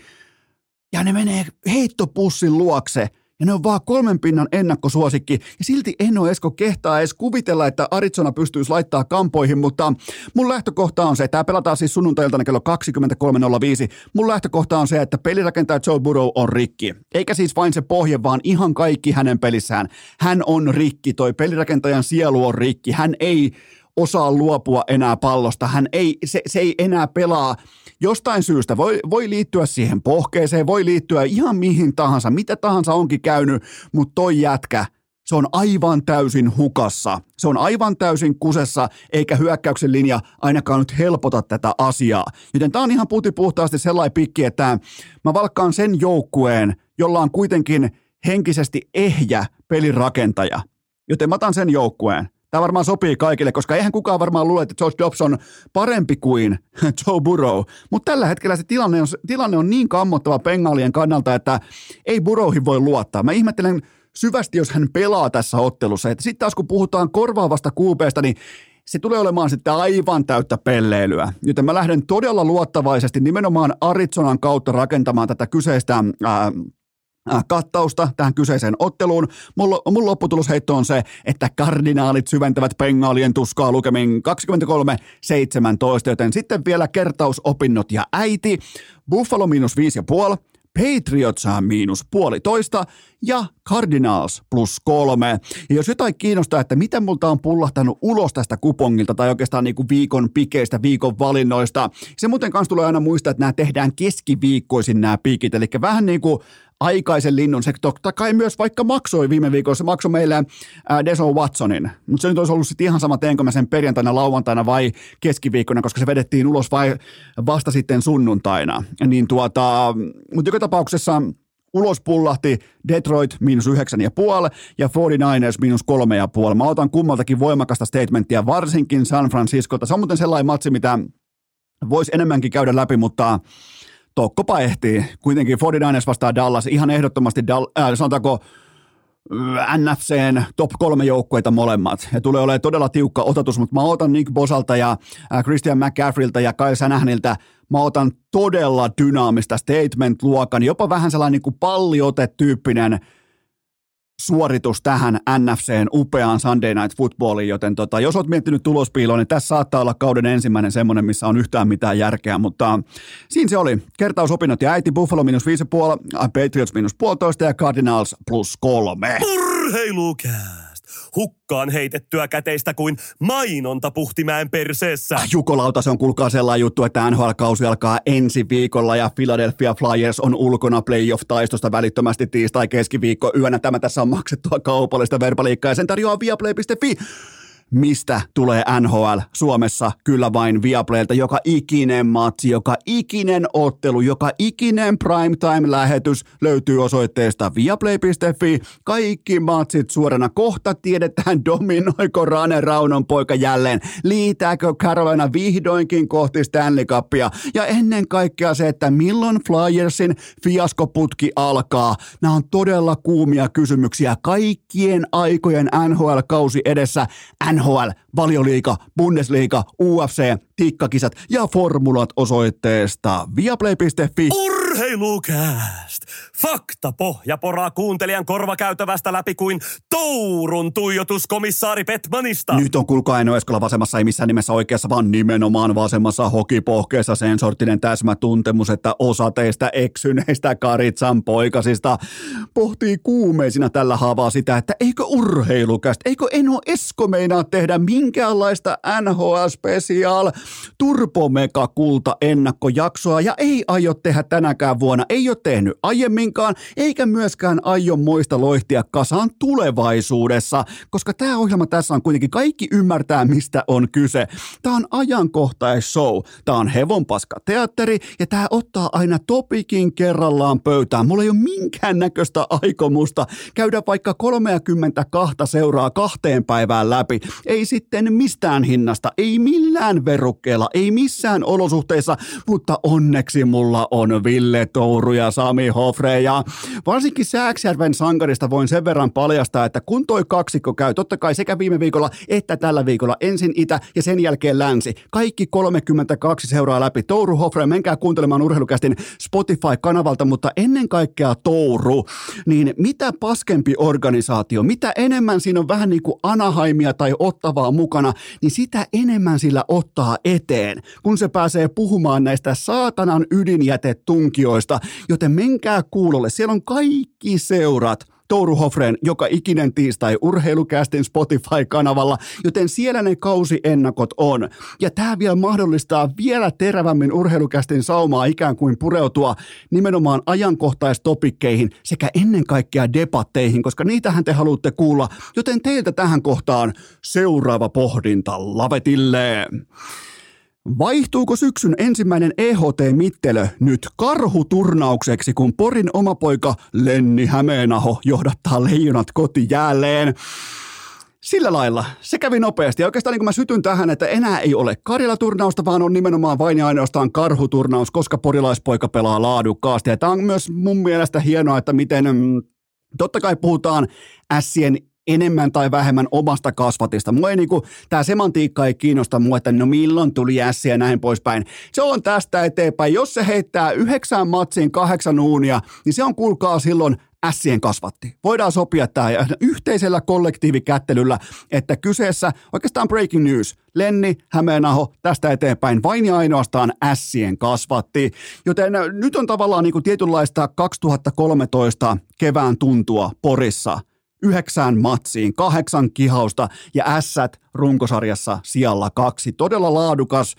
ja ne menee heittopussin luokse – ja ne on vaan kolmen pinnan ennakkosuosikki, ja silti Eno Esko kehtaa edes kuvitella, että Arizona pystyisi laittaa kampoihin, mutta mun lähtökohta on se, että tämä pelataan siis sunnuntailtana kello 23.05, mun lähtökohta on se, että pelirakentaja Joe Burrow on rikki, eikä siis vain se pohje, vaan ihan kaikki hänen pelissään. Hän on rikki, toi pelirakentajan sielu on rikki, hän ei osaa luopua enää pallosta, hän ei, se, se ei enää pelaa jostain syystä voi, voi liittyä siihen pohkeeseen, voi liittyä ihan mihin tahansa, mitä tahansa onkin käynyt, mutta toi jätkä, se on aivan täysin hukassa. Se on aivan täysin kusessa, eikä hyökkäyksen linja ainakaan nyt helpota tätä asiaa. Joten tämä on ihan puhtaasti sellainen pikki, että mä valkkaan sen joukkueen, jolla on kuitenkin henkisesti ehjä pelirakentaja. Joten mä otan sen joukkueen. Tämä varmaan sopii kaikille, koska eihän kukaan varmaan luule, että George Dobbs on parempi kuin Joe Burrow. Mutta tällä hetkellä se tilanne on, tilanne on niin kammottava pengaalien kannalta, että ei Burrowhin voi luottaa. Mä ihmettelen syvästi, jos hän pelaa tässä ottelussa. Sitten taas kun puhutaan korvaavasta kuupeesta, niin se tulee olemaan sitten aivan täyttä pelleilyä. Joten mä lähden todella luottavaisesti nimenomaan Arizonan kautta rakentamaan tätä kyseistä ää, kattausta tähän kyseiseen otteluun. Mun, mun lopputulosheitto on se, että kardinaalit syventävät pengaalien tuskaa lukemin 23-17, joten sitten vielä kertausopinnot ja äiti. Buffalo miinus 5,5, Patriots miinus puolitoista ja Cardinals plus kolme. Ja jos jotain kiinnostaa, että mitä multa on pullahtanut ulos tästä kupongilta tai oikeastaan niin kuin viikon pikeistä, viikon valinnoista, se muuten kanssa tulee aina muistaa, että nämä tehdään keskiviikkoisin nämä pikit, eli vähän niin kuin aikaisen linnun. Se totta kai myös vaikka maksoi viime viikolla, se maksoi meille Deso Watsonin, mutta se nyt olisi ollut sitten ihan sama, teenkö mä sen perjantaina, lauantaina vai keskiviikkona, koska se vedettiin ulos vai vasta sitten sunnuntaina. Niin tuota, mutta joka tapauksessa ulos pullahti Detroit miinus yhdeksän ja puoli ja 49ers miinus kolme ja puoli. Mä otan kummaltakin voimakasta statementtia, varsinkin San Franciscolta. Se on muuten sellainen matsi, mitä voisi enemmänkin käydä läpi, mutta Tokkopa ehtii. Kuitenkin 49ers vastaa Dallas ihan ehdottomasti, Dal- äh, sanotaanko NFCn top kolme joukkueita molemmat. Ja tulee olemaan todella tiukka otatus, mutta mä otan Nick Bosalta ja äh, Christian McCaffreyltä ja Kyle Sanahanilta mä otan todella dynaamista statement-luokan, jopa vähän sellainen niin kuin palliote-tyyppinen suoritus tähän NFCn upeaan Sunday Night Footballiin, joten tota, jos olet miettinyt tulospiiloa, niin tässä saattaa olla kauden ensimmäinen semmoinen, missä on yhtään mitään järkeä, mutta siinä se oli. Kertausopinnot ja äiti Buffalo minus 5,5, Patriots minus puolitoista ja Cardinals plus kolme. Urheilukää! Hukkaan heitettyä käteistä kuin mainonta puhtimäen perseessä. Ah, Jukolauta, se on kuulkaa sellainen juttu, että NHL-kausi alkaa ensi viikolla ja Philadelphia Flyers on ulkona playoff-taistosta välittömästi tiistai keskiviikko yönä. Tämä tässä on maksettua kaupallista verbaliikkaa ja sen tarjoaa viaplay.fi mistä tulee NHL Suomessa kyllä vain Viaplaylta. Joka ikinen matsi, joka ikinen ottelu, joka ikinen primetime-lähetys löytyy osoitteesta viaplay.fi. Kaikki matsit suorana. Kohta tiedetään, dominoiko Rane Raunon poika jälleen. Liitääkö Carolina vihdoinkin kohti Stanley Cupia? Ja ennen kaikkea se, että milloin Flyersin fiaskoputki alkaa. Nämä on todella kuumia kysymyksiä. Kaikkien aikojen NHL-kausi edessä. NHL Valioliiga, Bundesliga, UFC, tikkakisat ja formulat osoitteesta viaplay.fi. Urheilukääst! Fakta pohja poraa kuuntelijan korvakäytävästä läpi kuin Tourun tuijotus komissaari Petmanista. Nyt on kuulkaa en Eskola vasemmassa, ei missään nimessä oikeassa, vaan nimenomaan vasemmassa hokipohkeessa sen sorttinen täsmätuntemus, että osa teistä eksyneistä Karitsan poikasista pohtii kuumeisina tällä haavaa sitä, että eikö urheilukäst, eikö Eno Esko meinaa tehdä minkäänlaista NHL Turbomega Kulta ennakkojaksoa ja ei aio tehdä tänäkään vuonna, ei ole tehnyt aiemminkaan, eikä myöskään aio muista loihtia kasaan tulevaisuudessa, koska tämä ohjelma tässä on kuitenkin, kaikki ymmärtää mistä on kyse. Tämä on ajankohtaisshow, tämä on hevonpaska teatteri ja tämä ottaa aina topikin kerrallaan pöytään. Mulla ei ole minkään näköistä aikomusta käydä vaikka 32 seuraa kahteen päivään läpi. Ei sitten mistään hinnasta, ei millään verukkeella, ei missään olosuhteissa, mutta onneksi mulla on Ville Touru ja Sami Hofre. Ja varsinkin Sääksjärven sankarista voin sen verran paljastaa, että kun toi kaksikko käy, totta kai sekä viime viikolla että tällä viikolla ensin itä ja sen jälkeen länsi, kaikki 32 seuraa läpi. Touru Hofre, menkää kuuntelemaan urheilukästin Spotify-kanavalta, mutta ennen kaikkea Touru, niin mitä paskempi organisaatio, mitä enemmän siinä on vähän niin kuin Anaheimia tai Ottavaa mukana, niin sitä enemmän sillä ottaa eteen, kun se pääsee puhumaan näistä saatanan ydinjätetunkioista, joten menkää kuulolle. Siellä on kaikki seurat Touru Hofreen joka ikinen tiistai urheilukästin Spotify-kanavalla, joten siellä ne kausiennakot on. Ja tämä vielä mahdollistaa vielä terävämmin urheilukästin saumaa ikään kuin pureutua nimenomaan ajankohtaistopikkeihin sekä ennen kaikkea debatteihin, koska niitähän te haluatte kuulla, joten teiltä tähän kohtaan seuraava pohdinta lavetille. Vaihtuuko syksyn ensimmäinen EHT-mittelö nyt karhuturnaukseksi, kun Porin oma poika Lenni Hämeenaho johdattaa leijonat koti jälleen? Sillä lailla. Se kävi nopeasti. Ja oikeastaan niin kuin mä sytyn tähän, että enää ei ole Karjala-turnausta, vaan on nimenomaan vain ja ainoastaan karhuturnaus, koska porilaispoika pelaa laadukkaasti. Ja tämä on myös mun mielestä hienoa, että miten mm, Totta kai puhutaan ässien enemmän tai vähemmän omasta kasvatista. Mua ei niinku, tää semantiikka ei kiinnosta mua, että no milloin tuli ässi ja näin poispäin. Se on tästä eteenpäin. Jos se heittää yhdeksän matsiin kahdeksan uunia, niin se on kuulkaa silloin ässien kasvatti. Voidaan sopia tämä yhteisellä kollektiivikättelyllä, että kyseessä oikeastaan breaking news. Lenni, Hämeenaho, tästä eteenpäin vain ja ainoastaan ässien kasvatti. Joten nyt on tavallaan niin kuin tietynlaista 2013 kevään tuntua Porissa – yhdeksään matsiin, kahdeksan kihausta ja ässät runkosarjassa sijalla kaksi. Todella laadukas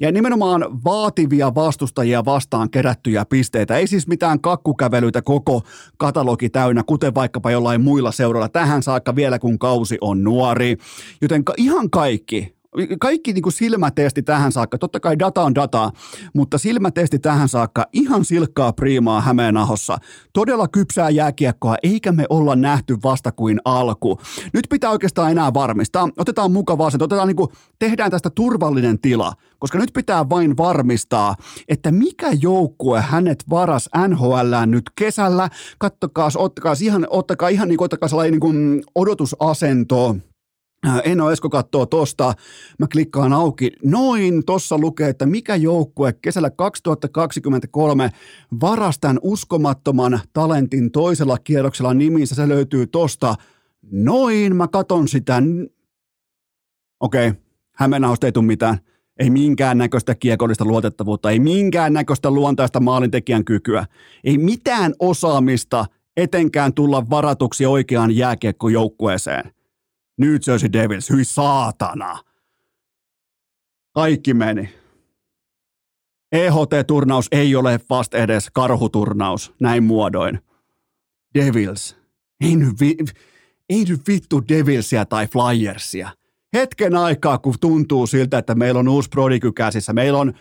ja nimenomaan vaativia vastustajia vastaan kerättyjä pisteitä. Ei siis mitään kakkukävelyitä koko katalogi täynnä, kuten vaikkapa jollain muilla seuroilla tähän saakka vielä kun kausi on nuori. Joten ihan kaikki kaikki niin kuin silmätesti tähän saakka, totta kai data on data, mutta silmätesti tähän saakka ihan silkkaa priimaa Hämeenahossa. Todella kypsää jääkiekkoa, eikä me olla nähty vasta kuin alku. Nyt pitää oikeastaan enää varmistaa, otetaan mukavaa se, otetaan niin kuin, tehdään tästä turvallinen tila, koska nyt pitää vain varmistaa, että mikä joukkue hänet varas NHL nyt kesällä. Kattokaa, ottakaa ihan, ottakaa ihan niin kuin, ottakaa sellainen niin kuin odotusasento, Äh, Eno Esko katsoo tosta, mä klikkaan auki, noin, tossa lukee, että mikä joukkue kesällä 2023 varastan uskomattoman talentin toisella kierroksella nimissä, se löytyy tosta, noin, mä katon sitä, okei, okay, Hämeenhausta ei tule mitään, ei minkään näköistä kiekollista luotettavuutta, ei minkään näköistä luontaista maalintekijän kykyä, ei mitään osaamista etenkään tulla varatuksi oikeaan jääkiekkojoukkueeseen. New Jersey Devils, hyi saatana. Kaikki meni. EHT-turnaus ei ole vasta edes karhuturnaus, näin muodoin. Devils. Ei nyt, vi- ei nyt vittu Devilsia tai Flyersia. Hetken aikaa, kun tuntuu siltä, että meillä on uusi prodigy käsissä. Meillä on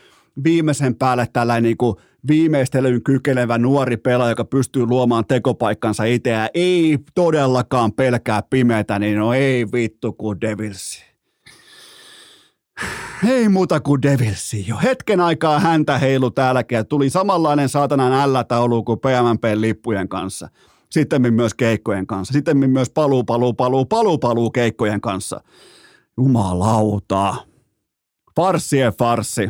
viimeisen päälle tällainen niin kuin viimeistelyyn kykenevä nuori pelaaja, joka pystyy luomaan tekopaikkansa itseään, ei todellakaan pelkää pimeätä, niin no ei vittu kuin Devilsi. Ei muuta kuin Devilsi. Jo hetken aikaa häntä heilu täälläkin ja tuli samanlainen saatanan L-taulu kuin PMP-lippujen kanssa. Sitten myös keikkojen kanssa. Sitten myös paluu, paluu, paluu, paluu, paluu keikkojen kanssa. Jumalauta. Farssie farssi.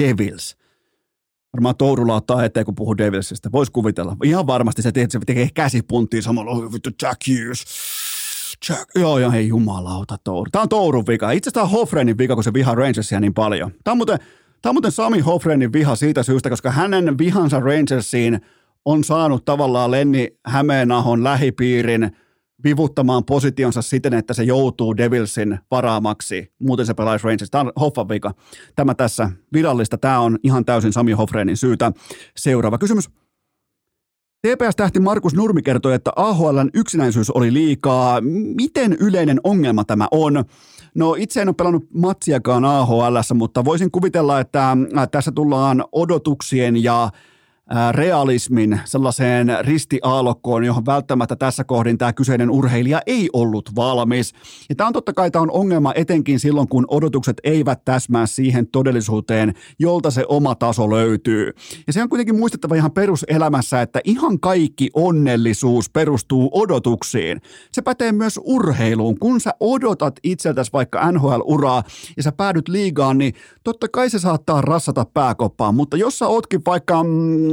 Devils. Varmaan Tourula ottaa eteen, kun puhuu Devilsistä. Voisi kuvitella. Ihan varmasti se, se tekee käsipunttia samalla. Oh, vittu, Jack Hughes. Jack. Joo, joo, hei jumalauta Touru. Tämä on Tourun vika. Itse asiassa tämä on Hofrenin vika, kun se vihaa Rangersia niin paljon. Tämä on muuten, tämä on muuten Sami Hofrenin viha siitä syystä, koska hänen vihansa Rangersiin on saanut tavallaan Lenni Hämeenahon lähipiirin vivuttamaan positionsa siten, että se joutuu Devilsin varaamaksi. Muuten se pelaisi Rangers. Tämä on Hoffan vika. Tämä tässä virallista. Tämä on ihan täysin Sami Hoffrenin syytä. Seuraava kysymys. TPS-tähti Markus Nurmi kertoi, että AHLn yksinäisyys oli liikaa. Miten yleinen ongelma tämä on? No itse en ole pelannut matsiakaan AHL, mutta voisin kuvitella, että tässä tullaan odotuksien ja realismin sellaiseen ristiaalokkoon, johon välttämättä tässä kohdin tämä kyseinen urheilija ei ollut valmis. Ja tämä on totta kai tämä on ongelma etenkin silloin, kun odotukset eivät täsmää siihen todellisuuteen, jolta se oma taso löytyy. Ja se on kuitenkin muistettava ihan peruselämässä, että ihan kaikki onnellisuus perustuu odotuksiin. Se pätee myös urheiluun. Kun sä odotat itseltäsi vaikka NHL-uraa ja sä päädyt liigaan, niin totta kai se saattaa rassata pääkoppaan, mutta jos sä ootkin vaikka mm,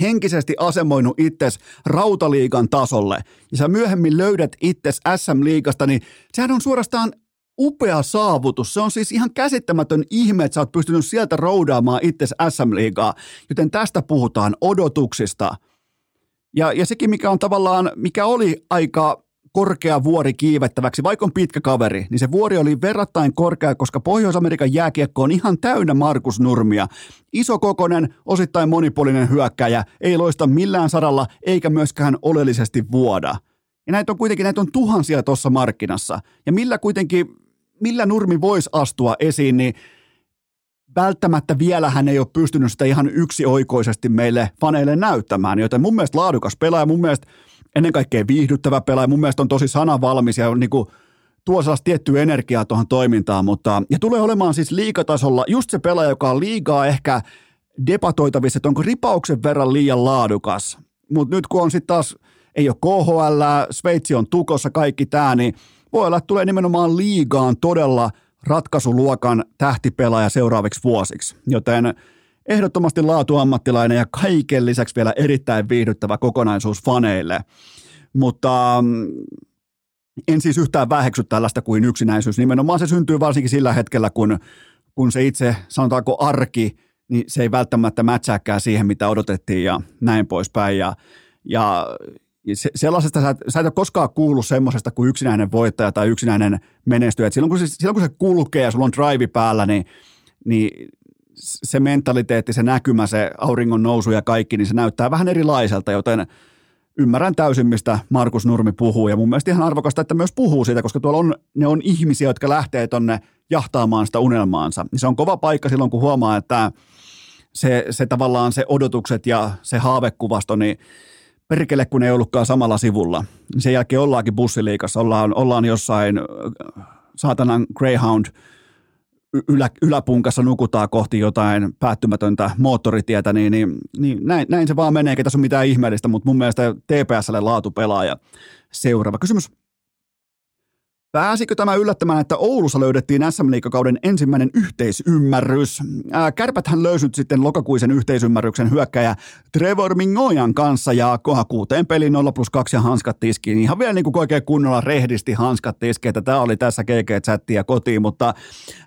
henkisesti asemoinut itses rautaliigan tasolle ja sä myöhemmin löydät itses SM-liigasta, niin sehän on suorastaan upea saavutus. Se on siis ihan käsittämätön ihme, että sä oot pystynyt sieltä roudaamaan itses SM-liigaa, joten tästä puhutaan odotuksista. Ja, ja sekin, mikä on tavallaan, mikä oli aika korkea vuori kiivettäväksi, vaikka on pitkä kaveri, niin se vuori oli verrattain korkea, koska Pohjois-Amerikan jääkiekko on ihan täynnä Markus Nurmia. Isokokonen, osittain monipuolinen hyökkäjä, ei loista millään saralla eikä myöskään oleellisesti vuoda. Ja näitä on kuitenkin näitä on tuhansia tuossa markkinassa. Ja millä kuitenkin, millä Nurmi voisi astua esiin, niin välttämättä vielä hän ei ole pystynyt sitä ihan yksioikoisesti meille faneille näyttämään, joten mun mielestä laadukas pelaaja, mun mielestä ennen kaikkea viihdyttävä pelaaja. Mun mielestä on tosi sanavalmis ja on niin kuin, tuo sellaista tiettyä energiaa tuohon toimintaan, mutta ja tulee olemaan siis liikatasolla just se pelaaja, joka on liigaa ehkä debatoitavissa, että onko ripauksen verran liian laadukas. Mutta nyt kun on sitten taas, ei ole KHL, Sveitsi on tukossa, kaikki tämä, niin voi olla, että tulee nimenomaan liigaan todella ratkaisuluokan tähtipelaaja seuraaviksi vuosiksi. Joten ehdottomasti laatuammattilainen ja kaiken lisäksi vielä erittäin viihdyttävä kokonaisuus faneille. Mutta mm, en siis yhtään väheksy tällaista kuin yksinäisyys. Nimenomaan se syntyy varsinkin sillä hetkellä, kun, kun se itse, sanotaanko arki, niin se ei välttämättä mätsääkään siihen, mitä odotettiin ja näin poispäin. Ja, ja se, sellaisesta sä, sä et ole koskaan kuullut semmoisesta kuin yksinäinen voittaja tai yksinäinen menestyjä. silloin kun, se, silloin kun se kulkee ja sulla on drive päällä, niin, niin se mentaliteetti, se näkymä, se auringon nousu ja kaikki, niin se näyttää vähän erilaiselta, joten ymmärrän täysin, mistä Markus Nurmi puhuu. Ja mun mielestä ihan arvokasta, että myös puhuu siitä, koska tuolla on, ne on ihmisiä, jotka lähtee tonne jahtaamaan sitä unelmaansa. Se on kova paikka silloin, kun huomaa, että se, se tavallaan se odotukset ja se haavekuvasto, niin perkele, kun ei ollutkaan samalla sivulla. Sen jälkeen ollaankin bussiliikassa, ollaan, ollaan jossain saatanan Greyhound – ylä, yläpunkassa nukutaan kohti jotain päättymätöntä moottoritietä, niin, niin, niin näin, näin, se vaan menee, eikä tässä ole mitään ihmeellistä, mutta mun mielestä TPSlle laatu pelaaja. Seuraava kysymys. Pääsikö tämä yllättämään, että Oulussa löydettiin sm kauden ensimmäinen yhteisymmärrys? Kärpäthän löysyt sitten lokakuisen yhteisymmärryksen hyökkäjä Trevor Mingojan kanssa ja kuuteen peli 0 plus 2 ja hanskat tiskiin. Ihan vielä niin kuin oikein kunnolla rehdisti hanskat tiskiin, että tämä oli tässä GG-chattia kotiin, mutta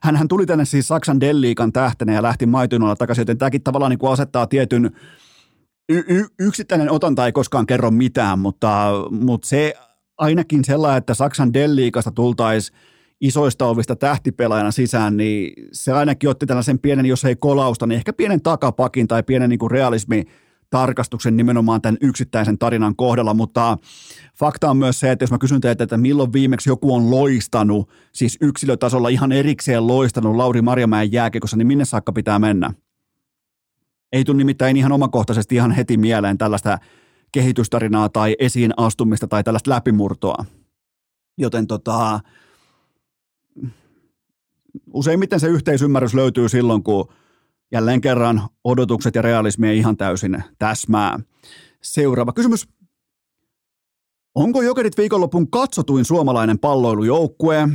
hän tuli tänne siis Saksan Delliikan tähtenä ja lähti maitunolla takaisin, joten tämäkin tavallaan niin kuin asettaa tietyn y- y- yksittäinen otanta ei koskaan kerro mitään, mutta, mutta se ainakin sellainen, että Saksan Delliikasta tultaisiin isoista ovista tähtipelaajana sisään, niin se ainakin otti tällaisen pienen, jos ei kolausta, niin ehkä pienen takapakin tai pienen niin realismi tarkastuksen nimenomaan tämän yksittäisen tarinan kohdalla, mutta fakta on myös se, että jos mä kysyn teiltä, että milloin viimeksi joku on loistanut, siis yksilötasolla ihan erikseen loistanut Lauri Marjamäen jääkekossa, niin minne saakka pitää mennä? Ei tule nimittäin ihan omakohtaisesti ihan heti mieleen tällaista kehitystarinaa tai esiin astumista tai tällaista läpimurtoa. Joten tota, useimmiten se yhteisymmärrys löytyy silloin, kun jälleen kerran odotukset ja realismi ei ihan täysin täsmää. Seuraava kysymys. Onko Jokerit viikonlopun katsotuin suomalainen palloilujoukkue?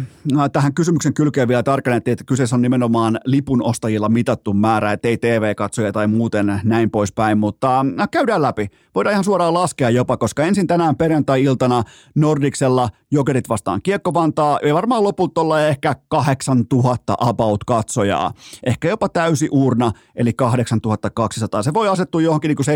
Tähän kysymyksen kylkeen vielä tarkennettiin, että kyseessä on nimenomaan lipun ostajilla mitattu määrä, ettei TV-katsoja tai muuten näin poispäin, mutta käydään läpi. Voidaan ihan suoraan laskea jopa, koska ensin tänään perjantai-iltana Nordiksella Jokerit vastaan Kiekko Vantaa, ja varmaan lopulta olla ehkä 8000 about katsojaa. Ehkä jopa täysi urna, eli 8200. Se voi asettua johonkin niin kuin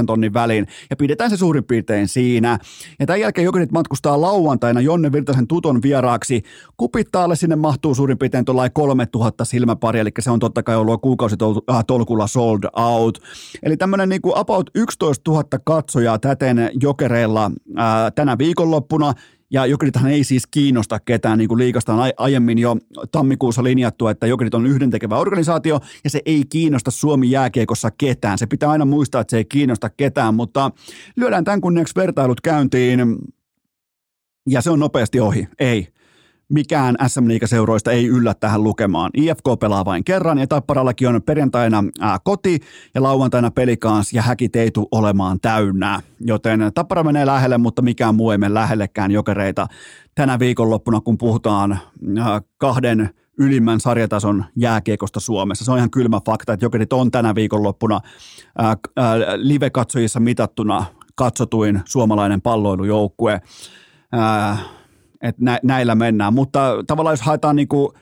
7,5-8 tonnin väliin, ja pidetään se suurin piirtein siinä – Ja tämän jälkeen Jokerit matkustaa lauantaina Jonne Virtasen tuton vieraaksi. Kupittaalle sinne mahtuu suurin piirtein tuolla 3000 silmäpari, eli se on totta kai ollut kuukausitolkulla sold out. Eli tämmöinen niin kuin about 11 000 katsojaa täten Jokereilla ää, tänä viikonloppuna, ja Jokerithan ei siis kiinnosta ketään, niin kuin liikasta on aiemmin jo tammikuussa linjattu, että Jokerit on yhdentekevä organisaatio, ja se ei kiinnosta Suomi jääkiekossa ketään. Se pitää aina muistaa, että se ei kiinnosta ketään, mutta lyödään tämän kunniaksi vertailut käyntiin, ja se on nopeasti ohi. Ei mikään SM Liigaseuroista ei yllä tähän lukemaan. IFK pelaa vain kerran ja Tapparallakin on perjantaina ää, koti ja lauantaina pelikaans ja häki teitu olemaan täynnä. Joten Tappara menee lähelle, mutta mikään muu ei mene lähellekään jokereita tänä viikonloppuna, kun puhutaan ää, kahden ylimmän sarjatason jääkiekosta Suomessa. Se on ihan kylmä fakta, että jokerit on tänä viikonloppuna ää, ää, live-katsojissa mitattuna katsotuin suomalainen palloilujoukkue. Ää, että nä, näillä mennään. Mutta tavallaan jos haetaan niin kuin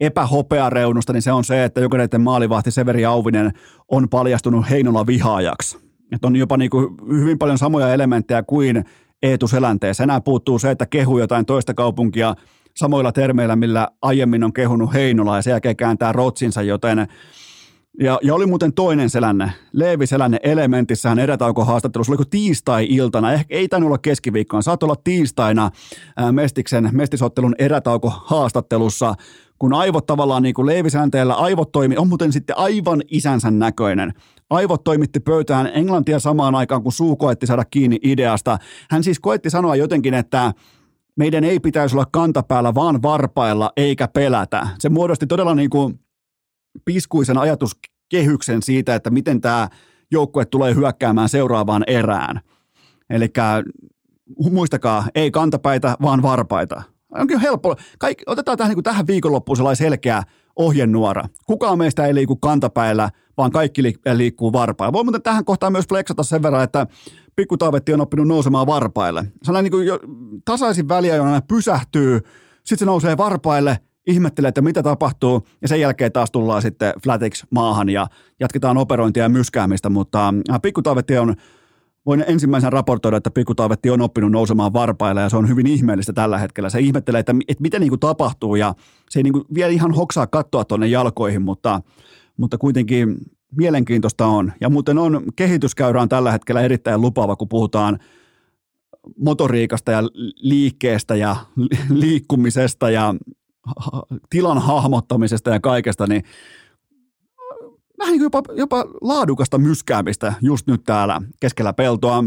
epähopeareunusta, niin se on se, että jokainen maalivahti Severi Auvinen on paljastunut Heinola vihaajaksi. Että on jopa niin kuin hyvin paljon samoja elementtejä kuin Eetu Selänteessä. Enää puuttuu se, että kehu jotain toista kaupunkia samoilla termeillä, millä aiemmin on kehunut Heinola ja sen jälkeen kääntää rotsinsa, joten ja, ja oli muuten toinen selänne, Leevi Selänne Elementissähän erätaukohaastattelussa, oliko tiistai-iltana, ehkä ei tainnut olla keskiviikkona, saat olla tiistaina ää, Mestiksen, Mestisottelun erätaukohaastattelussa, kun aivot tavallaan niin kuin Leevi Sänteellä, aivot toimi, on muuten sitten aivan isänsä näköinen. Aivot toimitti pöytään englantia samaan aikaan, kun suu koetti saada kiinni ideasta. Hän siis koetti sanoa jotenkin, että meidän ei pitäisi olla kantapäällä, vaan varpailla eikä pelätä. Se muodosti todella niin kuin piskuisen ajatuskehyksen siitä, että miten tämä joukkue tulee hyökkäämään seuraavaan erään. Eli muistakaa, ei kantapäitä, vaan varpaita. Onkin helppo. Kaikki, otetaan tähän, niin tähän viikonloppuun sellainen selkeä ohjenuora. Kukaan meistä ei liiku kantapäillä, vaan kaikki liikkuu varpailla. Voi muuten tähän kohtaan myös flexata sen verran, että pikkutaavetti on oppinut nousemaan varpaille. Sellainen niin kuin jo tasaisin väliä, jona pysähtyy, sitten se nousee varpaille – ihmettelee, että mitä tapahtuu, ja sen jälkeen taas tullaan sitten flatiksi maahan ja jatketaan operointia ja myskäämistä, mutta äh, pikkutaavetti on voin ensimmäisen raportoida, että pikkutaavetti on oppinut nousemaan varpaille ja se on hyvin ihmeellistä tällä hetkellä. Se ihmettelee, että, että miten niin kuin tapahtuu ja se ei niin kuin vielä ihan hoksaa katsoa tuonne jalkoihin, mutta, mutta kuitenkin mielenkiintoista on. Ja muuten on, kehityskäyrä on tällä hetkellä erittäin lupaava, kun puhutaan motoriikasta ja liikkeestä ja liikkumisesta ja tilan hahmottamisesta ja kaikesta, niin vähän niin jopa, jopa laadukasta myskäämistä just nyt täällä keskellä peltoa.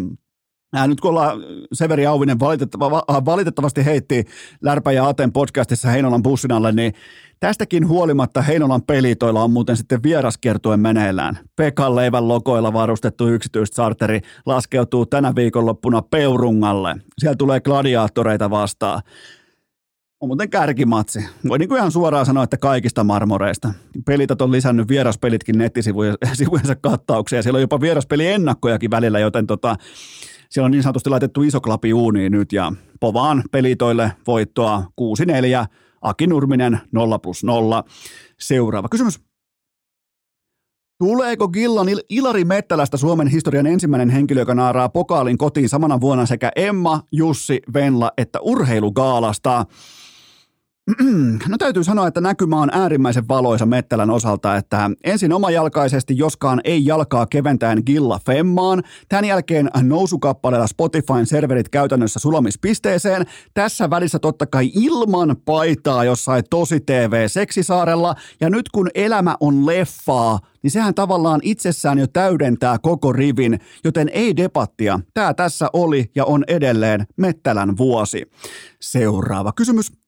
Ää, nyt kun ollaan Severi Auvinen valitettava, valitettavasti heitti Lärpä ja Aten podcastissa Heinolan bussin alle, niin tästäkin huolimatta Heinolan pelitoilla on muuten sitten vieraskertuen meneillään. Pekan leivän lokoilla varustettu yksityistarteri laskeutuu tänä viikonloppuna Peurungalle. Siellä tulee gladiaattoreita vastaan on muuten kärkimatsi. Voi niin kuin ihan suoraan sanoa, että kaikista marmoreista. Pelit on lisännyt vieraspelitkin nettisivujensa kattauksia. Siellä on jopa vieraspeliennakkojakin välillä, joten tota, siellä on niin sanotusti laitettu iso klapi uuniin nyt ja povaan pelitoille voittoa 6-4. Aki Nurminen 0 plus 0. Seuraava kysymys. Tuleeko Gillan Ilari Mettälästä Suomen historian ensimmäinen henkilö, joka naaraa pokaalin kotiin samana vuonna sekä Emma, Jussi, Venla että urheilugaalasta? No täytyy sanoa, että näkymä on äärimmäisen valoisa Mettälän osalta, että ensin omajalkaisesti, joskaan ei jalkaa keventäen Gilla Femmaan. Tämän jälkeen nousukappaleella Spotifyn serverit käytännössä sulamispisteeseen. Tässä välissä totta kai ilman paitaa jossain tosi TV Seksisaarella. Ja nyt kun elämä on leffaa, niin sehän tavallaan itsessään jo täydentää koko rivin, joten ei debattia. Tämä tässä oli ja on edelleen Mettälän vuosi. Seuraava kysymys.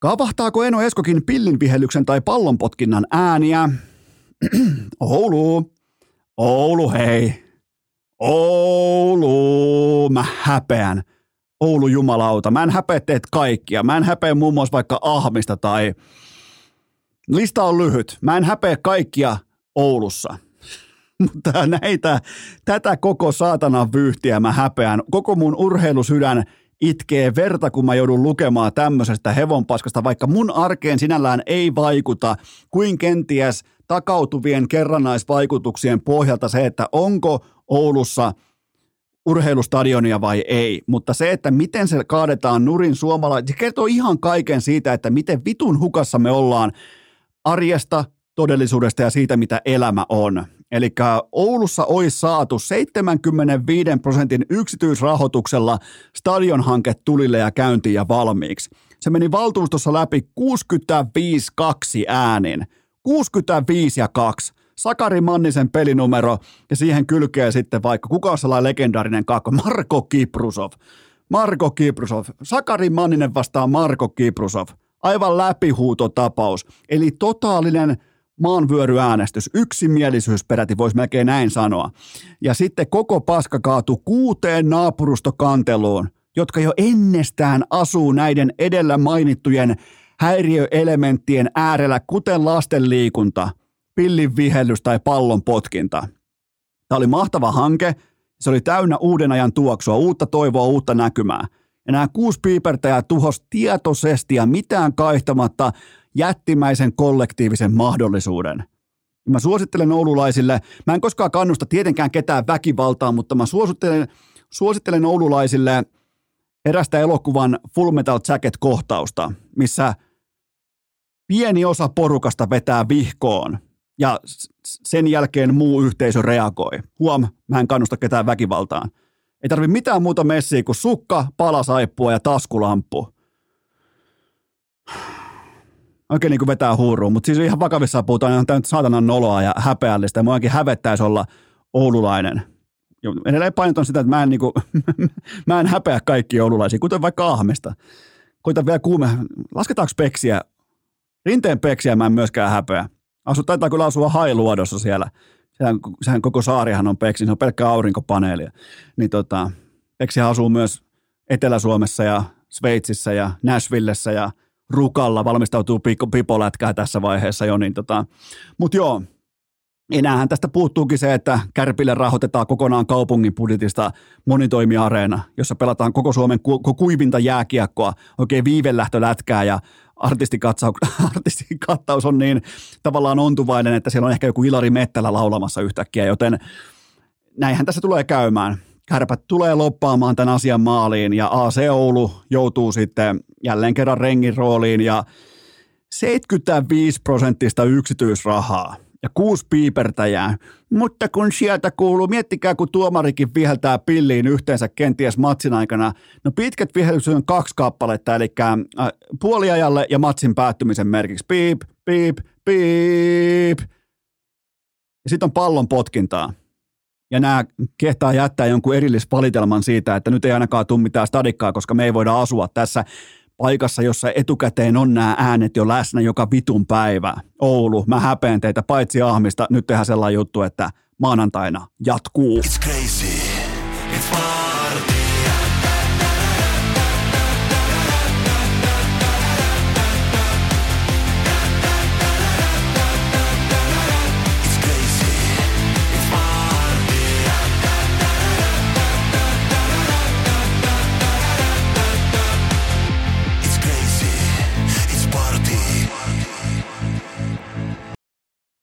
Kavahtaako Eno Eskokin pillinvihellyksen tai pallonpotkinnan ääniä? Oulu. Oulu, hei. Oulu. Mä häpeän. Oulu jumalauta. Mä en häpeä teet kaikkia. Mä en häpeä muun muassa vaikka ahmista tai... Lista on lyhyt. Mä en häpeä kaikkia Oulussa. Mutta näitä, tätä koko saatanan vyyhtiä mä häpeän. Koko mun urheilusydän itkee verta, kun mä joudun lukemaan tämmöisestä hevonpaskasta, vaikka mun arkeen sinällään ei vaikuta kuin kenties takautuvien kerrannaisvaikutuksien pohjalta se, että onko Oulussa urheilustadionia vai ei, mutta se, että miten se kaadetaan nurin suomalainen, se kertoo ihan kaiken siitä, että miten vitun hukassa me ollaan arjesta, todellisuudesta ja siitä, mitä elämä on. Eli Oulussa olisi saatu 75 prosentin yksityisrahoituksella stadionhanke tulille ja käyntiin ja valmiiksi. Se meni valtuustossa läpi 65-2 äänin. 65 ja 2. Sakari Mannisen pelinumero ja siihen kylkee sitten vaikka kuka on sellainen legendaarinen kakko, Marko Kiprusov. Marko Kiprusov. Sakari Manninen vastaa Marko Kiprusov. Aivan läpihuutotapaus. Eli totaalinen maanvyöryäänestys, yksimielisyys peräti, voisi melkein näin sanoa. Ja sitten koko paska kaatui kuuteen naapurustokanteluun, jotka jo ennestään asuu näiden edellä mainittujen häiriöelementtien äärellä, kuten lasten liikunta, pillin vihellys tai pallon potkinta. Tämä oli mahtava hanke, se oli täynnä uuden ajan tuoksua, uutta toivoa, uutta näkymää. Ja nämä kuusi piipertäjää tuhos tietoisesti ja mitään kaihtamatta jättimäisen kollektiivisen mahdollisuuden. Mä suosittelen oululaisille, mä en koskaan kannusta tietenkään ketään väkivaltaan, mutta mä suosittelen, suosittelen oululaisille erästä elokuvan Full Metal Jacket-kohtausta, missä pieni osa porukasta vetää vihkoon ja sen jälkeen muu yhteisö reagoi. Huom, mä en kannusta ketään väkivaltaan. Ei tarvi mitään muuta messiä kuin sukka, palasaippua ja taskulamppu oikein niin kuin vetää huuruun, mutta siis ihan vakavissaan puhutaan, on tämä saatanan noloa ja häpeällistä, muakin hävettäisi olla oululainen. Ja edelleen painotan sitä, että mä en, niin kuin, mä en häpeä kaikki oululaisia, kuten vaikka Ahmesta. Koitan vielä kuume, lasketaanko peksiä? Rinteen peksiä mä en myöskään häpeä. Asu, taitaa kyllä asua hailuodossa siellä. Sehän, sehän koko saarihan on peksi, se on pelkkä aurinkopaneelia. Niin tota, peksiä asuu myös Etelä-Suomessa ja Sveitsissä ja Nashvillessä ja – rukalla valmistautuu pipolätkää tässä vaiheessa jo. Niin tota. Mutta joo, enäähän tästä puuttuukin se, että Kärpille rahoitetaan kokonaan kaupungin budjetista monitoimiareena, jossa pelataan koko Suomen ku- kuivinta jääkiekkoa, oikein viivelähtölätkää ja artistikattaus on niin tavallaan ontuvainen, että siellä on ehkä joku Ilari Mettälä laulamassa yhtäkkiä, joten näinhän tässä tulee käymään kärpät tulee loppaamaan tämän asian maaliin ja AC Oulu joutuu sitten jälleen kerran rengin rooliin ja 75 prosenttista yksityisrahaa ja kuusi piipertäjää. Mutta kun sieltä kuuluu, miettikää kun tuomarikin viheltää pilliin yhteensä kenties matsin aikana. No pitkät vihellykset on kaksi kappaletta, eli äh, puoliajalle ja matsin päättymisen merkiksi. Piip, piip, piip. Ja sitten on pallon potkintaa ja nämä kehtaa jättää jonkun erillisvalitelman siitä, että nyt ei ainakaan tule mitään stadikkaa, koska me ei voida asua tässä paikassa, jossa etukäteen on nämä äänet jo läsnä joka vitun päivä. Oulu, mä häpeän teitä paitsi ahmista, nyt tehdään sellainen juttu, että maanantaina jatkuu. It's crazy. It's.